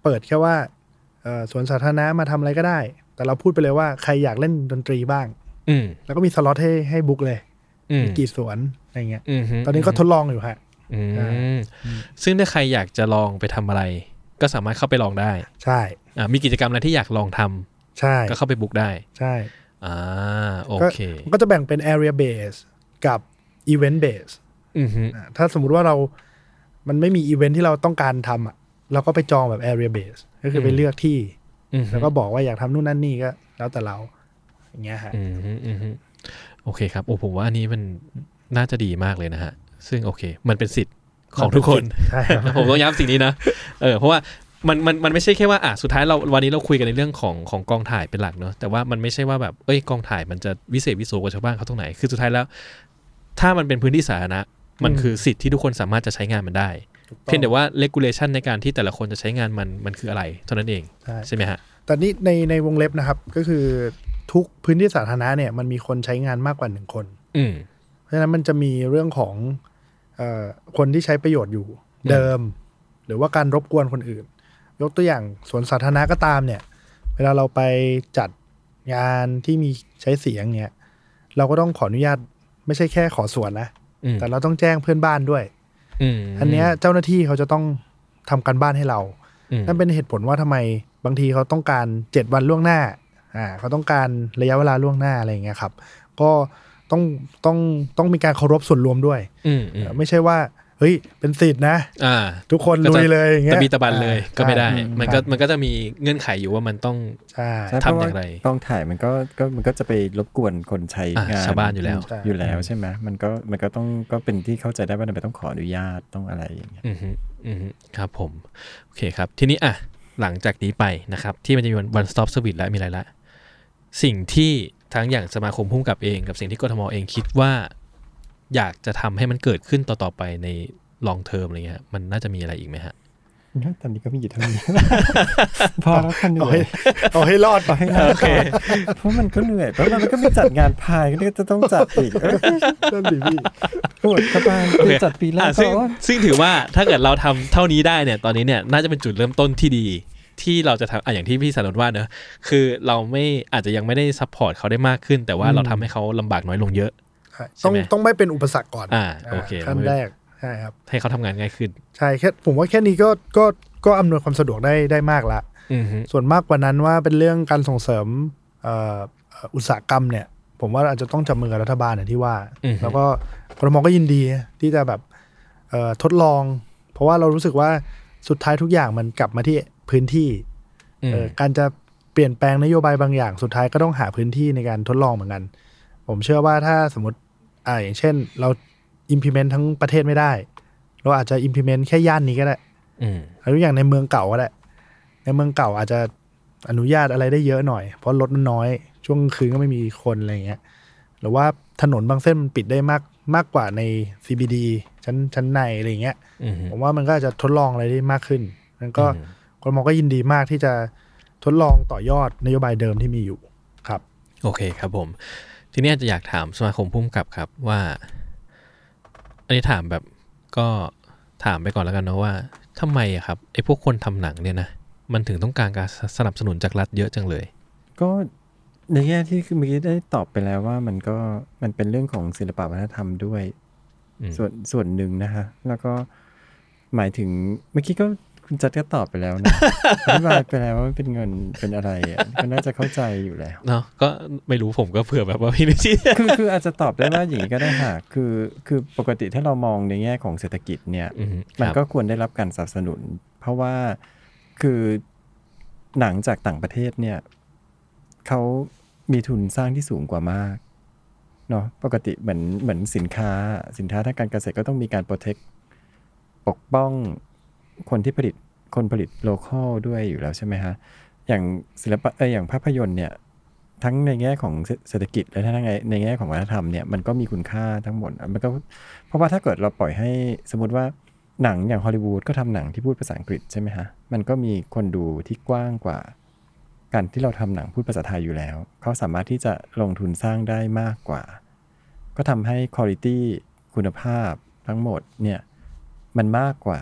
เปิดแค่ว่าเอ่อสวนสาธารณะมาทำอะไรก็ได้ แต่เราพูดไปเลยว่าใครอยากเล่นดนตรีบ้าง อืมแล้วก็มีสล็อตให้ให้ book เลยอืมมีกี่สวนอะไรเงี้ยอืมฮึตอนนี้ก็ทดลองอยู่ฮะอืมใช่ซึ่งถ้าใครอยากจะลองไปทำอะไร ก็สามารถเข้าไปลองได้ ใช่อ่ามีกิจกรรมอะไรที่อยากลองทำใช่ ก็เข้าไป book ได้ ใช่ อ่าโอเคก็มันก็จะแบ่งเป็น area base กับ event base อือฮึอะถ้าสมมุติว่าเรา มันไม่มีอีเวนท์ที่เราต้องการทำอะเราก็ไปจองแบบ area base ก็คือไปเลือกที่อือฮึแล้วก็บอกว่าอยากทำนู่นนั่นนี่ก็แล้วแต่เรา อย่างเงี้ยฮะอืมฮึอืมฮึโอเคครับ โอ้ผมว่าอันนี้มันน่าจะดีมากเลยนะฮะ ซึ่งโอเค มันเป็นสิทธิ์ของทุกคนใช่ครับผมต้องย้ำสิ่งนี้นะ เออ เพราะว่า มันมันมันไม่ใช่แค่ว่าอะสุดท้ายเราวันนี้เราคุยกันในเรื่องของของกองถ่ายเป็นหลักเนอะแต่ว่ามันไม่ใช่ว่าแบบเอ้ยกองถ่ายมันจะวิเศษวิโสกว่าชาวบ้านเขาตรงไหนคือสุดท้ายแล้ว ถ้ามันเป็นพื้นที่สาธารณะมันอืมคือสิทธิ์ที่ทุกคนสามารถจะใช้งานมันได้ถูกต้องเพียงแต่ว่า regulation ในการที่แต่ละคนจะใช้งานมันมันคืออะไรเท่านั้นเองใช่ใช่ไหมฮะแต่นี่ในในวงเล็บนะครับก็คือทุกพื้นที่สาธารณะเนี่ยมันมีคนใช้งานมากกว่าหนึ่งคน อืมเพราะฉะนั้นมันจะมีเรื่องของเออคนที่ใช้ประโยชน์อยู่เดิม หรือว่าการรบกวนคนอื่น ยกตัวอย่างสวนสาธารณะก็ตามเนี่ย เวลาเราไปจัดงานที่มีใช้เสียงเนี่ย เราก็ต้องขออนุญาตไม่ใช่แค่ขอสวนนะอืมแต่เราต้องแจ้งเพื่อนบ้านด้วยอืมอันเนี้ยเจ้าหน้าที่เขาจะต้องทำการบ้านให้เราอืมนั่นเป็นเหตุผลว่าทำไมบางทีเขาต้องการเจ็ดวันล่วงหน้า อ่า เขาต้องการระยะเวลาล่วงหน้าอะไรอย่างเงี้ยครับ ก็ต้องต้องต้องมีการเคารพส่วนรวมด้วยอืมอืมไม่ใช่ว่า เฮ้ยเป็นสิทธินะอ่าทุกคนก็ลุจะยเลยอย่างเงี้ตะยบีตะบันเลยอ่าก็ไม่ได้ใช่มันก็ครับมันก็จะมีเงื่อนไขอยู่ว่ามันต้องใช่ใช่ทำเพราะอย่างไรว่ากองถ่ายมันก็ก็มันก็จะไปรบกวนคนใช้อะงานชาวบ้านอยู่แล้วใช่อยู่แล้วใช่ไหมมันก็มันก็ต้องก็เป็นที่เข้าใจได้ว่าทำไมต้องขออนุญาตต้องอะไรอย่างเงี้ยอือฮึอือฮึครับผมโอเคครับ ทีนี้อะหลังจากนี้ไปนะครับ ที่มันจะมี one stop service แล้วมีอะไรละ สิ่งที่ทั้งอย่างสมาคมพุ่มกับเอง กับสิ่งที่กทมเองคิดว่า อยากจะทำให้มันเกิดขึ้นต่อๆไปใน long term อะไรเงี้ย มันน่าจะมีอะไรอีกไหมฮะตอนนี้ก็มีอยู่เท่านี้ พอแล้วค่ะเหนื่เอาอให้ยเอาให้รอดเอาให้รอดก่อนเพราะมันก็เหนื่อยเพราะมันก็มีจัดงานพายก็จะต้องจัดอีกเอ้ยนั่นดิพี่ปวดกระบาลโอเคจัดปีแรอะกซึ่งก็ซึ่งถือว่าถ้าเกิดเราทำเท่านี้ได้เนี่ย ตอนนี้เนี่ยน่าจะเป็นจุดเริ่มต้นที่ดี ที่เราจะทำอะอย่างที่พี่สารนท์ว่าเนอะคือเราไม่อาจจะยังไม่ได้ support เขาได้มากขึ้น แต่ว่าเราทำให้เขาลำบากน้อยลงเยอะใช่ ต้องไหมต้องไม่เป็นอุปสรรคก่อนอ่าโอเคขั้นแรกใช่ครับให้เขาทำงานง่ายขึ้น ใช่แค่ผมว่าแค่นี้ก็ก็ก็อำนวยความสะดวกได้ได้มากละอือฮึส่วนมากกว่านั้นว่าเป็นเรื่องการส่งเสริมเอ่อเอ่ออุตสาหกรรมเนี่ย ผมว่าอาจจะต้องจับมือกับรัฐบาลอย่างที่ว่าอือฮึแล้วก็กรมก็ยินดีที่จะแบบเอ่อทดลอง เพราะว่าเรารู้สึกว่าสุดท้ายทุกอย่างมันกลับมาที่พื้นที่อืมเอ่อการจะเปลี่ยนแปลงนโยบายบางอย่างสุดท้ายก็ต้องหาพื้นที่ในการทดลองเหมือนกัน ผมเชื่อว่าถ้าสมมติ อ่าอย่างเช่น เรา implement ทั้งประเทศไม่ได้ เราอาจจะ implement แค่ย่านนี้ก็ได้อืมหรืออย่างในเมืองเก่าก็ได้ ในเมืองเก่าอาจจะอนุญาตอะไรได้เยอะหน่อย เพราะรถมันน้อย ช่วงคืนก็ไม่มีคนอะไรเงี้ย หรือว่าถนนบางเส้นมันปิดได้มากมากกว่าใน CBD ชั้นชั้นในอะไรเงี้ยอือฮึผมว่ามันก็อาจจะทดลองอะไรได้มากขึ้น นั้นก็อืมกรมก็ยินดีมากที่จะทดลองต่อยอดนโยบายเดิมที่มีอยู่ครับ โอเคครับผม ทีนี้อาจจะอยากถามสมาคมพุ่มกับครับว่า อันนี้ถามแบบก็ถามไปก่อนแล้วกันเนาะว่าทำไมอะครับไอ้พวกคนทำหนังเนี่ยนะมันถึงต้องการการสนับสนุนจากรัฐเยอะจังเลย ก็ในแง่ที่เมื่อกี้ได้ตอบไปแล้วว่ามันก็มันเป็นเรื่องของศิลปวัฒนธรรมด้วย ส่วนส่วนหนึ่งนะคะแล้วก็หมายถึงเมื่อกี้ก็ คุณจัดก็ตอบไปแล้วนะอธิบายไปแล้วว่ามันเป็นเงินเป็นอะไรอะก็น่าจะเข้าใจอยู่แล้วเนาะก็ไม่รู้ผมก็เผื่อแบบว่าพี่นุชิคือคืออาจจะตอบได้ว่าอย่างนี้ก็ได้ค่ะคือคือปกติถ้าเรามองในแง่ของเศรษฐกิจเนี่ยอืมมันครับก็ควรได้รับการสนับสนุน เพราะว่าคือหนังจากต่างประเทศเนี่ยเขามีทุนสร้างที่สูงกว่ามากเนาะปกติเหมือนเหมือนสินค้า สินค้าทางการเกษตรก็ต้องมีการโปรเทคปกป้อง คนที่ผลิตคนผลิตโลคอลด้วยอยู่แล้วใช่ไหมฮะ อย่างศิลปะเอออย่างภาพยนตร์เนี่ยทั้งในแง่ของเศรษฐกิจและทั้งในในแง่ของวัฒนธรรมเนี่ยมันก็มีคุณค่าทั้งหมดมันก็เพราะว่าถ้าเกิดเราปล่อยให้สมมติว่าหนังอย่างฮอลลีวูดก็ทำหนังที่พูดภาษาอังกฤษใช่ไหมฮะ มันก็มีคนดูที่กว้างกว่า การที่เราทำหนังพูดภาษาไทยอยู่แล้ว เขาสามารถที่จะลงทุนสร้างได้มากกว่า ก็ทำให้คุณภาพคุณภาพทั้งหมดเนี่ยมันมากกว่า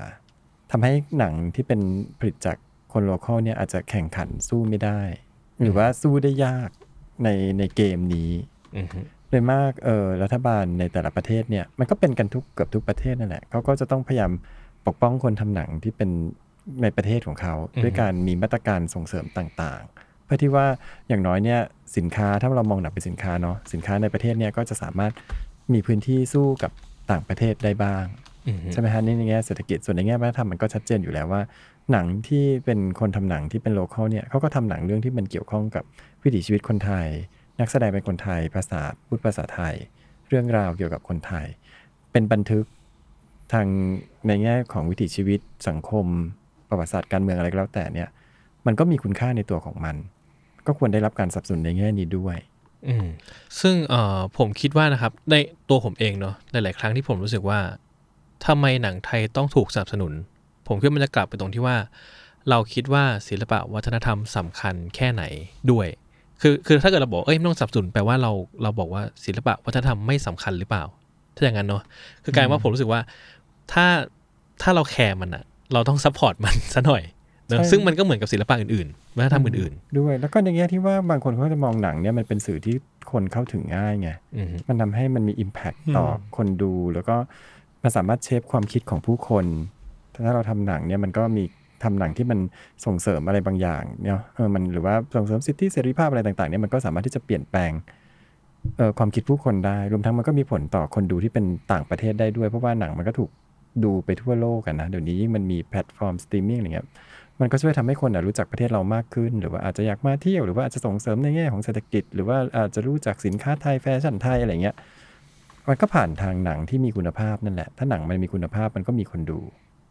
ทำให้หนังที่เป็นผลิตจากคนโลคอลเนี่ยอาจจะแข่งขันสู้ไม่ได้ หรือว่าสู้ได้ยากในในเกมนี้อืมโดยมากเออรัฐบาลในแต่ละประเทศเนี่ยมันก็เป็นกันทุกเกือบทุกประเทศนั่นแหละเขาก็จะต้องพยายามปกป้องคนทำหนังที่เป็นในประเทศของเขา ด้วยการมีมาตรการส่งเสริมต่างๆ เพื่อที่ว่าอย่างน้อยเนี่ยสินค้าถ้าเรามองหนังเป็นสินค้าเนาะสินค้าในประเทศเนี่ยก็จะสามารถมีพื้นที่สู้กับต่างประเทศได้บ้างอืม ใช่ไหมฮะนี่ในแง่เศรษฐกิจส่วนในแง่วัฒนธรรมมันก็ชัดเจนอยู่แล้วว่า หนังที่เป็นคนทำหนังที่เป็นโลคอลเนี่ยเขาก็ทำหนังเรื่องที่มันเกี่ยวข้องกับวิถีชีวิตคนไทย นักแสดงเป็นคนไทย ภาษาพูดภาษาไทย เรื่องราวเกี่ยวกับคนไทย เป็นบันทึกทางในแง่ของวิถีชีวิตสังคม ประวัติศาสตร์การเมืองอะไรก็แล้วแต่เนี่ยมันก็มีคุณค่าในตัวของมัน ก็ควรได้รับการสนับสนุนในแง่นี้ด้วยอืมซึ่งเอ่อผมคิดว่านะครับในตัวผมเองเนาะหลาย ๆ ครั้งที่ผมรู้สึกว่า ทำไมหนังไทยต้องถูกสนับสนุน ผมคิดว่ามันจะกลับไปตรงที่ว่า เราคิดว่าศิลปะวัฒนธรรมสำคัญแค่ไหนด้วย คือคือถ้าเกิดเราบอกเอ้ยไม่ต้องสนับสนุนแปลว่าเราเราบอกว่าศิลปะวัฒนธรรมไม่สำคัญหรือเปล่า ถ้าอย่างนั้นเนาะคือกลายเป็นว่าผมรู้สึกว่าถ้าถ้าเราแคร์มันอะเราต้อง support มันซะหน่อยเนอะใช่ซึ่งมันก็เหมือนกับศิลปะอื่นๆวัฒนธรรมอื่นด้วย แล้วก็ในแง่ที่ว่าบางคนเขาจะมองหนังเนี่ยมันเป็นสื่อที่คนเข้าถึงง่ายไงๆอืมมันทำให้มันมี Impact อืมต่อคนดูแล้วก็ มันสามารถ shape ความคิดของผู้คน ถ้าเราทำหนังเนี่ยมันก็มีทำหนังที่มันส่งเสริมอะไรบางอย่างเนี่ยเออมันหรือว่าส่งเสริมสิทธิเสรีภาพอะไรต่างๆเนี่ยมันก็สามารถที่จะเปลี่ยนแปลงเอ่อความคิดผู้คนได้ รวมทั้งมันก็มีผลต่อคนดูที่เป็นต่างประเทศได้ด้วยเพราะว่าหนังมันก็ถูกดูไปทั่วโลกกันนะเดี๋ยวนี้ยิ่งมันมีแพลตฟอร์มสตรีมมิ่งอะไรเงี้ยมันก็ช่วยทำให้คนอะรู้จักประเทศเรามากขึ้น หรือว่าอาจจะอยากมาเที่ยวหรือว่าอาจจะส่งเสริมในแง่ของเศรษฐกิจ หรือว่าอาจจะรู้จักสินค้าไทยแฟชั่นไทยอะไรเงี้ย มันก็ผ่านทางหนังที่มีคุณภาพนั่นแหละ ถ้าหนังมันมีคุณภาพมันก็มีคนดู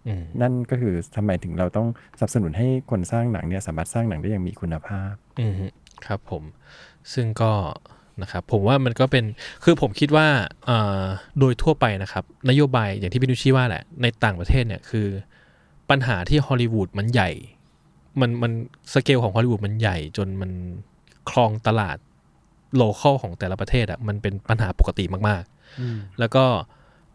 อืมนั่นก็คือทำไมถึงเราต้องสนับสนุนให้คนสร้างหนังเนี่ยสามารถสร้างหนังได้อย่างมีคุณภาพอืมครับผม ซึ่งก็นะครับผมว่ามันก็เป็นคือผมคิดว่าเอ่อโดยทั่วไปนะครับ นโยบายอย่างที่พี่นุชชี่ว่าแหละ ในต่างประเทศเนี่ยคือ ปัญหาที่ฮอลลีวูดมันใหญ่ มันมันสเกลของฮอลลีวูดมันใหญ่ จนมันครองตลาด local ของแต่ละประเทศอะมันเป็นปัญหาปกติมากๆ แล้วก็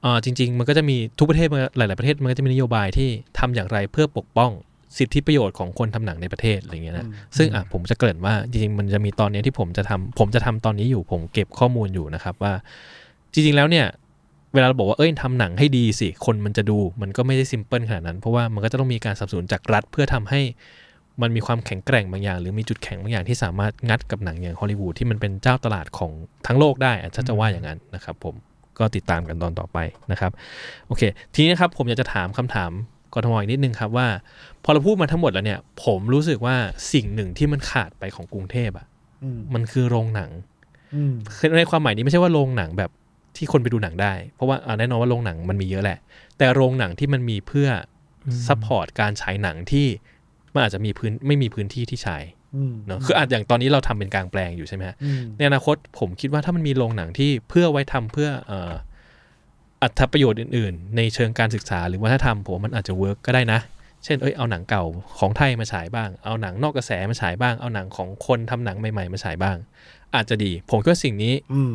เอ่อจริง ๆ มันก็จะมีทุกประเทศมันหลาย ๆประเทศมันก็จะมีนโยบายที่ทำอย่างไรเพื่อปกป้องสิทธิประโยชน์ของคนทำหนังในประเทศอะไรเงี้ยนะซึ่งอะผมจะเกริ่นว่าจริงๆมันจะมีตอนเนี้ยที่ผมจะทำผมจะทำตอนนี้อยู่ผมเก็บข้อมูลอยู่นะครับว่า จริง ๆ แล้วเนี่ยเวลาเราบอกว่าเอ้ยทำหนังให้ดีสิ คนมันจะดู มันก็ไม่ได้ซิมเพิลขนาดนั้น เพราะว่ามันก็จะต้องมีการสนับสนุนจากรัฐเพื่อทำให้ มันมีความแข็งแกร่งบางอย่าง หรือมีจุดแข็งบางอย่างที่สามารถงัดกับหนังอย่างฮอลลีวูดที่มันเป็นเจ้าตลาดของทั้งโลกได้อะถ้าจะว่าอย่างนั้นนะครับผมก็ติดตามกันตอนต่อไปนะครับโอเค ทีนี้นะครับผมอยากจะถามคำถามกทมอีกนิดนึงครับว่า พอเราพูดมาทั้งหมดแล้วเนี่ย ผมรู้สึกว่าสิ่งหนึ่งที่มันขาดไปของกรุงเทพอะอืมมันคือโรงหนังอืมคือในความหมายนี้ไม่ใช่ว่าโรงหนังแบบที่คนไปดูหนังได้ เพราะว่าอ่าแน่นอนว่าโรงหนังมันมีเยอะแหละ แต่โรงหนังที่มันมีเพื่อ support การฉายหนังที่ มันอาจจะมีพื้นไม่มีพื้นที่ที่ฉายอืมเนอะคืออาจอย่างตอนนี้เราทำเป็นกลางแปลงอยู่ใช่ไหมฮะอืมในอนาคตผมคิดว่าถ้ามันมีโรงหนังที่เพื่อไว้ทำเพื่อเอ่ออรรถประโยชน์อื่น ๆ ในเชิงการศึกษาหรือวัฒนธรรมผมว่ามันอาจจะ work ก็ได้นะ เช่นเอ้ยเอาหนังเก่าของไทยมาฉายบ้าง เอาหนังนอกกระแสมาฉายบ้าง เอาหนังของคนทำหนังใหม่ๆมาฉายบ้าง อาจจะดี ผมก็สิ่งนี้อืม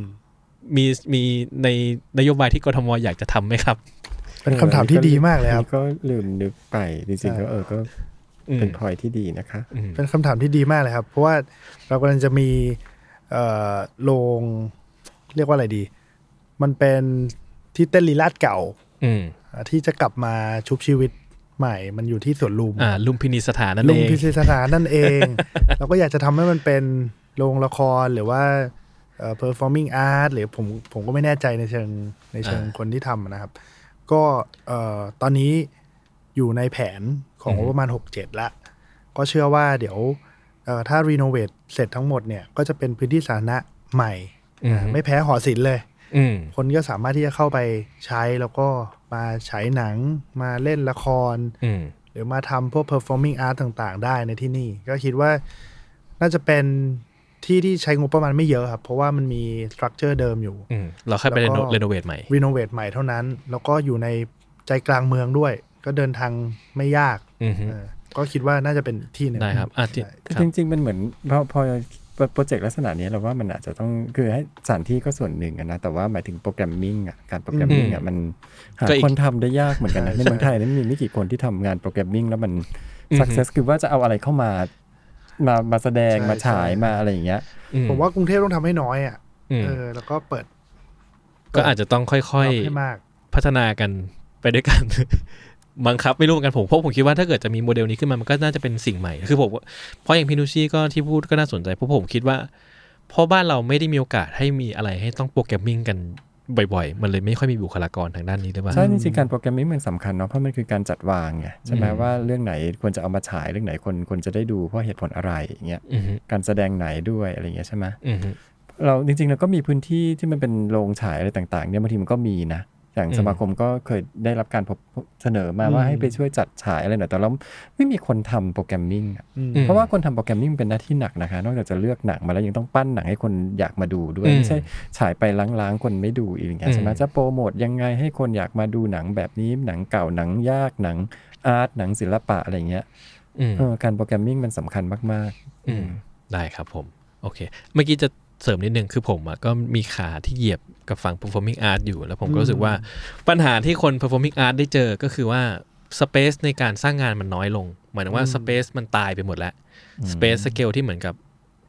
มีมีในนโยบายที่กทมอยากจะทำไหมครับ เป็นคำถามที่ดีมากเลยครับอันนี้ก็ลืมนึกไปจริงๆก็เออก็ เป็นพอยที่ดีนะคะอืมเป็นคำถามที่ดีมากเลยครับ เพราะว่าเรากำลังจะมีเอ่อโรงเรียกว่าอะไรดี มันเป็นที่เต้นลีลาดเก่าอืมอะที่จะกลับมาชุบชีวิตใหม่ มันอยู่ที่สวนลุมอ่าลุมพินีสถานนั่นลุเอมงพิธีสถานนั่นเอง เราก็อยากจะทำให้มันเป็นโรงละครหรือว่าเอ่อ performing art หรือผมผมก็ไม่แน่ใจในเชิงในเชิงอ่าคนที่ทำนะครับ ก็เอ่อตอนนี้อยู่ในแผน ของอือฮึประมาณ 6-7 ละ ก็เชื่อว่าเดี๋ยวเอ่อถ้ารีโนเวทเสร็จทั้งหมดเนี่ย ก็จะเป็นพื้นที่สาธารณะใหม่อืมไม่แพ้หอศิลป์เลยอืมคนก็สามารถที่จะเข้าไปใช้แล้วก็มาฉายหนังมาเล่นละครอืมหรือมาทำพวก performing art ต่าง ๆ ได้ในที่นี่ ก็คิดว่าน่าจะเป็นที่ที่ใช้งบประมาณไม่เยอะครับ เพราะว่ามันมี structure เดิมอยู่อืมเราค่อยไปแล้วก็เรโนเวทใหม่รีโนเวทใหม่เท่านั้น แล้วก็อยู่ในใจกลางเมืองด้วย ก็เดินทางไม่ยากอืมฮึเออ ก็คิดว่าน่าจะเป็นอีกที่หนึ่งได้ครับอะที่ใช่ครับจริงๆมันเหมือนพอพอโปรเจกต์ลักษณะนี้เราว่ามันอาจจะต้องคือให้สถานที่ก็ส่วนหนึ่งอะนะแต่ว่าหมายถึง programming อะการ programming อะมันหาก็อีกคนทำได้ยากเหมือนกันนะในเมืองไทยนั้นมีไม่กี่คนที่ทำงาน programming แล้วมัน success คือว่าจะเอาอะไรเข้ามามามาแสดงมาฉายมาอะไรอย่างเงี้ยอืผมว่ากรุงเทพต้องทำให้น้อยอะอืมเออแล้วก็เปิด ก็อาจจะต้องค่อยรับให้มากๆพัฒนากันไปด้วยกัน บังคับไม่รู้เหมือนกันผมเพราะผมคิดว่าถ้าเกิดจะมีโมเดลนี้ขึ้นมามันก็น่าจะเป็นสิ่งใหม่ คือผมเพราะอย่างพี่นุชชี่ก็ที่พูดก็น่าสนใจเพราะผมคิดว่าเพราะบ้านเราไม่ได้มีโอกาสให้มีอะไรให้ต้อง programming กันบ่อยๆ มันเลยไม่ค่อยมีบุคลากรทางด้านนี้หรือเปล่า ใช่ จริงๆ การ programming มันสำคัญเนาะ เพราะมันคือการจัดวางไงใช่ไหมอืมว่าเรื่องไหนควรจะเอามาฉายเรื่องไหนคนคนจะได้ดูเพราะเหตุผลอะไรอย่างเงี้ยอืมฮึการแสดงไหนด้วยอะไรอย่างเงี้ยใช่ไหมอืมฮึเราจริงๆเราก็มีพื้นที่ที่มันเป็นโรงฉายอะไรต่างๆเนี่ยบางทีมันก็มีนะ อย่างอืมสมาคมก็เคยได้รับการพบเสนอมาว่าอืมให้ไปช่วยจัดฉายอะไรหน่อยแต่เราไม่มีคนทำ programming อะอืมอืมเพราะว่าคนทำ programming เป็นหน้าที่หนักนะคะ นอกจากจะเลือกหนังมาแล้วยังต้องปั้นหนังให้คนอยากมาดูด้วยอืมไม่ใช่ฉายไปร้างๆคนไม่ดูอีกอย่างเงี้ยใช่ไหมอืมจะโปรโมทยังไงให้คนอยากมาดูหนังแบบนี้หนังเก่าหนังยากหนังอาร์ตหนังศิลปะอะไรเงี้ยอืมเออการ programming มันสำคัญมากๆอืมได้ครับผมโอเค เมื่อกี้จะเสริมนิดนึงคือผมอะก็มีขาที่เหยียบ กับฝั่ง performing art อยู่ แล้วผมก็รู้สึกว่าปัญหาที่คน performing art ได้เจอก็คือว่า space ในการสร้างงานมันน้อยลง หมายถึงว่า space มันตายไปหมดแล้ว space scale ที่เหมือนกับ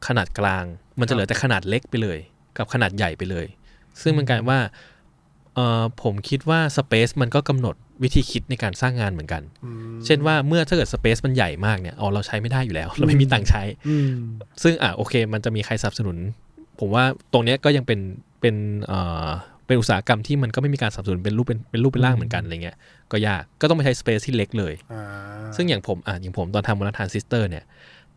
ขนาดกลาง มันจะเหลือแต่ขนาดเล็กไปเลย กับขนาดใหญ่ไปเลย ซึ่งมันกลายว่าเออผมคิดว่า space มันก็กำหนดวิธีคิดในการสร้างงานเหมือนกัน เช่นว่าเมื่อถ้าเกิด space มันใหญ่มากเนี่ยเอาเราใช้ไม่ได้อยู่แล้ว เราไม่มีตังค์ใช้อืมซึ่งอะโอเค มันจะมีใครสนับสนุน ผมว่าตรงเนี้ยก็ยังเป็น เป็นเอ่อเป็นอุตสาหกรรมที่มันก็ไม่มีการสนับสนุนเป็นรูปเป็นเป็นรูปเป็นร่างเหมือนกันอะไรเงี้ยก็ยากก็ต้องไปใช้ space ที่เล็กเลยอ่าซึ่งอย่างผมอะอย่างผมตอนทำมูลทานซิสเตอร์เนี่ย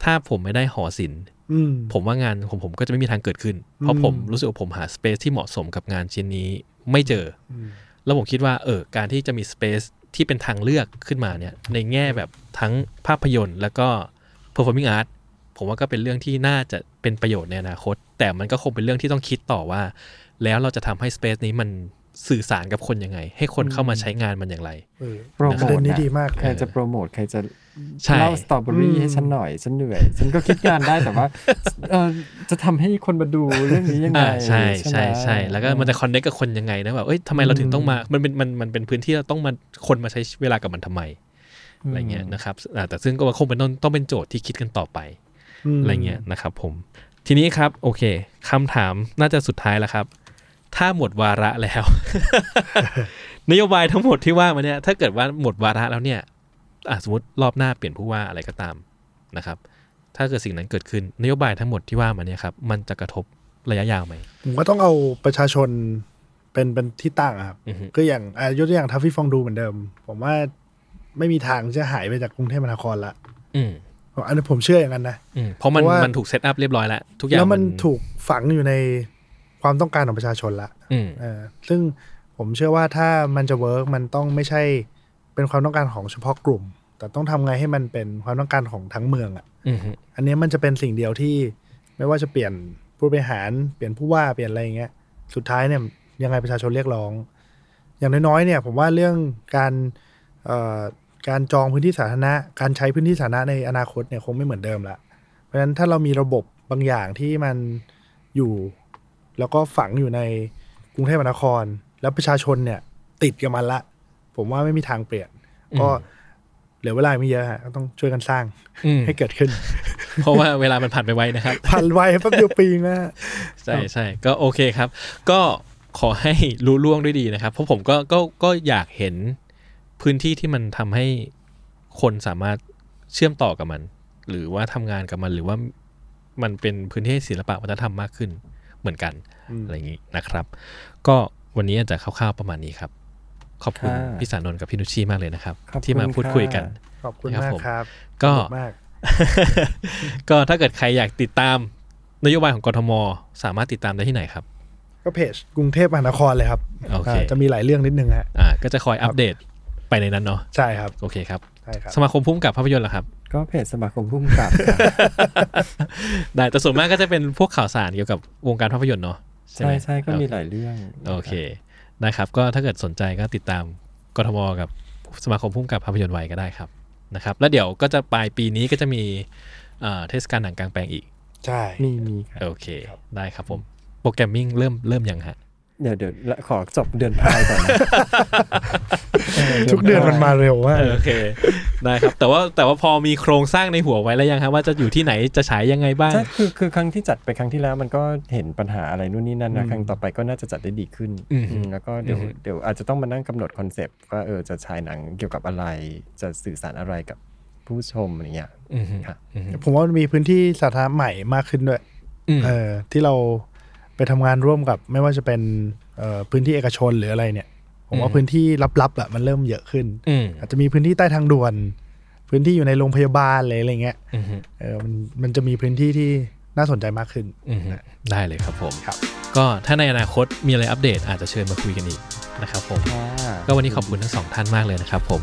ถ้าผมไม่ได้หอศิลป์อืมผมว่างานของผมก็จะไม่มีทางเกิดขึ้น เพราะอืมผมรู้สึกว่าผมหา space ที่เหมาะสมกับงานชิ้นนี้ไม่เจออมแล้วผมคิดว่าเออการที่จะมี space ที่เป็นทางเลือกขึ้นมาเนี่ยในแง่แบบทั้งภาพยนตร์ แล้วก็ performing art ผมว่าก็เป็นเรื่องที่น่าจะเป็นประโยชน์ในอนาคต แต่มันก็คงเป็นเรื่องที่ต้องคิดต่อว่า แล้วเราจะทำให้สเปซนี้มันสื่อสารกับคนยังไง ให้คนเข้ามาใช้งานมันอย่างไรเออโปรโมประทเด็นนี้นะดีมากใครจะโปรโมทใครจะใช่เล่าสตรอเบอรี่อืมให้ฉันหน่อย ฉันเหนื่อย ฉันก็คิดงานได้แต่ว่าเออจะทำให้คนมาดูเรื่องนี้ยังไงอ่าใช่ไหมใช่ใช่แล้วก็มันจะคอนเนคกับคนยังไงนะแบบเอ้ยทำไมเราถึงต้องมามันเป็นมันมันเป็นพื้นที่เราต้องมาคนมาใช้เวลากับมันทำไมอะไรเงี้ยนะครับอ่าแต่ซึ่งก็คงเป็นต้องต้องเป็นโจทย์ที่คิดกันต่อไปม อะไรเงี้ยนะครับผม ทีนี้ครับโอเคคำถามน่าจะสุดท้ายแล้วครับ ถ้าหมดวาระแล้ว นโยบายทั้งหมดที่ว่ามาเนี่ย ถ้าเกิดว่าหมดวาระแล้วเนี่ยอะสมมติรอบหน้าเปลี่ยนผู้ว่าอะไรก็ตามนะครับ ถ้าเกิดสิ่งนั้นเกิดขึ้นนโยบายทั้งหมดที่ว่ามาเนี่ยครับมันจะกระทบระยะยาวไหมผมก็ต้องเอาประชาชนเป็นเป็นที่ตั้งอะครับอือฮึก็อย่างอายกตัวอย่าง Traffy Fondue เหมือนเดิม ผมว่าไม่มีทางจะหายไปจากกรุงเทพมหานครละ อืมอันนี้ผมเชื่ออย่างนั้นนะอืมเพราะมันเพราะว่ามัมันถูก set up เรียบร้อยแล้วทุกอย่างแล้วมันถูกฝังอยู่ในความต้องการของประชาชนละอืมเออซึ่งผมเชื่อว่าถ้ามันจะ work มันต้องไม่ใช่เป็นความต้องการของเฉพาะกลุ่ม แต่ต้องทำไงให้มันเป็นความต้องการของทั้งเมืองอะอืมอันนี้มันจะเป็นสิ่งเดียวที่ไม่ว่าจะเปลี่ยนผู้บริหารเปลี่ยนผู้ว่าเปลี่ยนอะไรอย่างเงี้ย สุดท้ายเนี่ยยังไงประชาชนเรียกร้อง อย่างน้อยๆเนี่ย ผมว่าเรื่องการเอ่อ การจองพื้นที่สาธารณะ การใช้พื้นที่สาธารณะในอนาคตเนี่ยคงไม่เหมือนเดิมละ เพราะฉะนั้นถ้าเรามีระบบบางอย่างที่มันอยู่ แล้วก็ฝังอยู่ในกรุงเทพมหานคร แล้วประชาชนเนี่ย ติดกับมันละ ผมว่าไม่มีทางเปลี่ยน ก็เหลือเวลาไม่เยอะฮะก็ต้องช่วยกันสร้างอืมให้เกิดขึ้น เพราะว่าเวลามันผ่านไปไวนะครับ ผ่านไวแป๊บเดียวปีนะฮะใช่ใช่ก็โอเคครับ ก็ขอให้รู้ล่วงด้วยดีนะครับ เพราะผมก็ก็ก็อยากเห็น พื้นที่ที่มันทำให้คนสามารถเชื่อมต่อกับมัน หรือว่าทำงานกับมันหรือว่ามันเป็นพื้นที่ศิลปะวัฒนธรรมมากขึ้นเหมือนกันอืมอะไรอย่างนี้นะครับ ก็วันนี้อาจจะคร่าวๆประมาณนี้ครับ ขอบคุณค่ะพี่สานนท์กับพี่นุชชีมากเลยนะครับขอบคุณที่มาพูดคุยกันค่ะขอบคุณครับมากผมครับ ก็สนุมากก็ถ้าเกิดใครอยากติดตามนโยบายของกทม สามารถติดตามได้ที่ไหนครับ ก็เพจกรุงเทพมหานครเลยครับโอเคอ่าจะมีหลายเรื่องนิดนึงฮะอ่าก็จะคอยอัปเดต ไปในนั้นเนาะใช่ครับโอเคครับใช่ครับสมาคมพุ่มกับภาพยนตร์เหรอครับ ก็เพจสมาคมผู้กำกับค่ะได้แต่ส่วนมากก็จะเป็นพวกข่าวสารเกี่ยวกับวงการภาพยนตร์เนาะใช่ไหใช่มใช่ก็มีหลายเรื่องโอเคได้ครับ ก็ถ้าเกิดสนใจก็ติดตามกทมกับสมาคมผู้กำกับภาพยนตร์ไว้ก็ได้ครับนะครับ แล้วเดี๋ยวก็จะปลายปีนี้ก็จะมีเอ่อเทศกาลหนังกลางแปลงอีก ใช่มีมีค่ะโอเค ได้ครับผม programming เริ่มเริ่มยังฮะ เดี๋ยวเดี๋ยวละขอจบเดือนพายก่อนนะทุกเดือนมันมาเร็วมากโอเคได้ครับ แต่ว่าแต่ว่าพอมีโครงสร้างในหัวไว้แล้วยังครับว่าจะอยู่ที่ไหนจะฉายยังไงบ้างใช่คือคือครั้งที่จัดไปครั้งที่แล้วมันก็เห็นปัญหาอะไรนู่นนี่นั่นนะอืมครั้งต่อไปก็น่าจะจัดได้ดีขึ้นอืมอืมแล้วก็เดี๋ยวอืมเดี๋ยวอาจจะต้องมานั่งกำหนดคอนเซปต์ว่าเออจะฉายหนังเกี่ยวกับอะไร จะสื่อสารอะไรกับผู้ชมอะไรเงี้ยอืมฮึค่ะอืมฮึผมว่ามันมีพื้นที่สาธารณะใหม่มากขึ้นด้วยอืมเออที่เรา ไปทำงานร่วมกับไม่ว่าจะเป็นเอ่อพื้นที่เอกชนหรืออะไรเนี่ย ผมว่าอืมพื้นที่ลับๆอะมันเริ่มเยอะขึ้นอืมอาจจะมีพื้นที่ใต้ทางด่วน พื้นที่อยู่ในโรงพยาบาลอะไรอะไรเงี้ยอืมฮึเออมันมันจะมีพื้นที่ที่น่าสนใจมากขึ้นอืมฮึได้เลยครับผมครับ ก็ถ้าในอนาคตมีอะไรอัปเดตอาจจะเชิญมาคุยกันอีกนะครับผมก็วันนี้ขอบคุณทั้งสองท่านมากเลยนะครับผม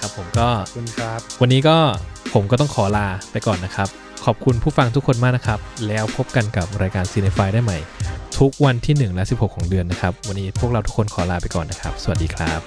ครับผมก็ขอบคุณครับ วันนี้ก็ผมก็ต้องขอลาไปก่อนนะครับ ขอบคุณผู้ฟังทุกคนมากนะครับ แล้วพบกันกับรายการ c i n e f y ได้ใหม่ ทุกวันที่ 1 และ 16 ของเดือนนะครับ วันนี้พวกเราทุกคนขอลาไปก่อนนะครับ สวัสดีครับ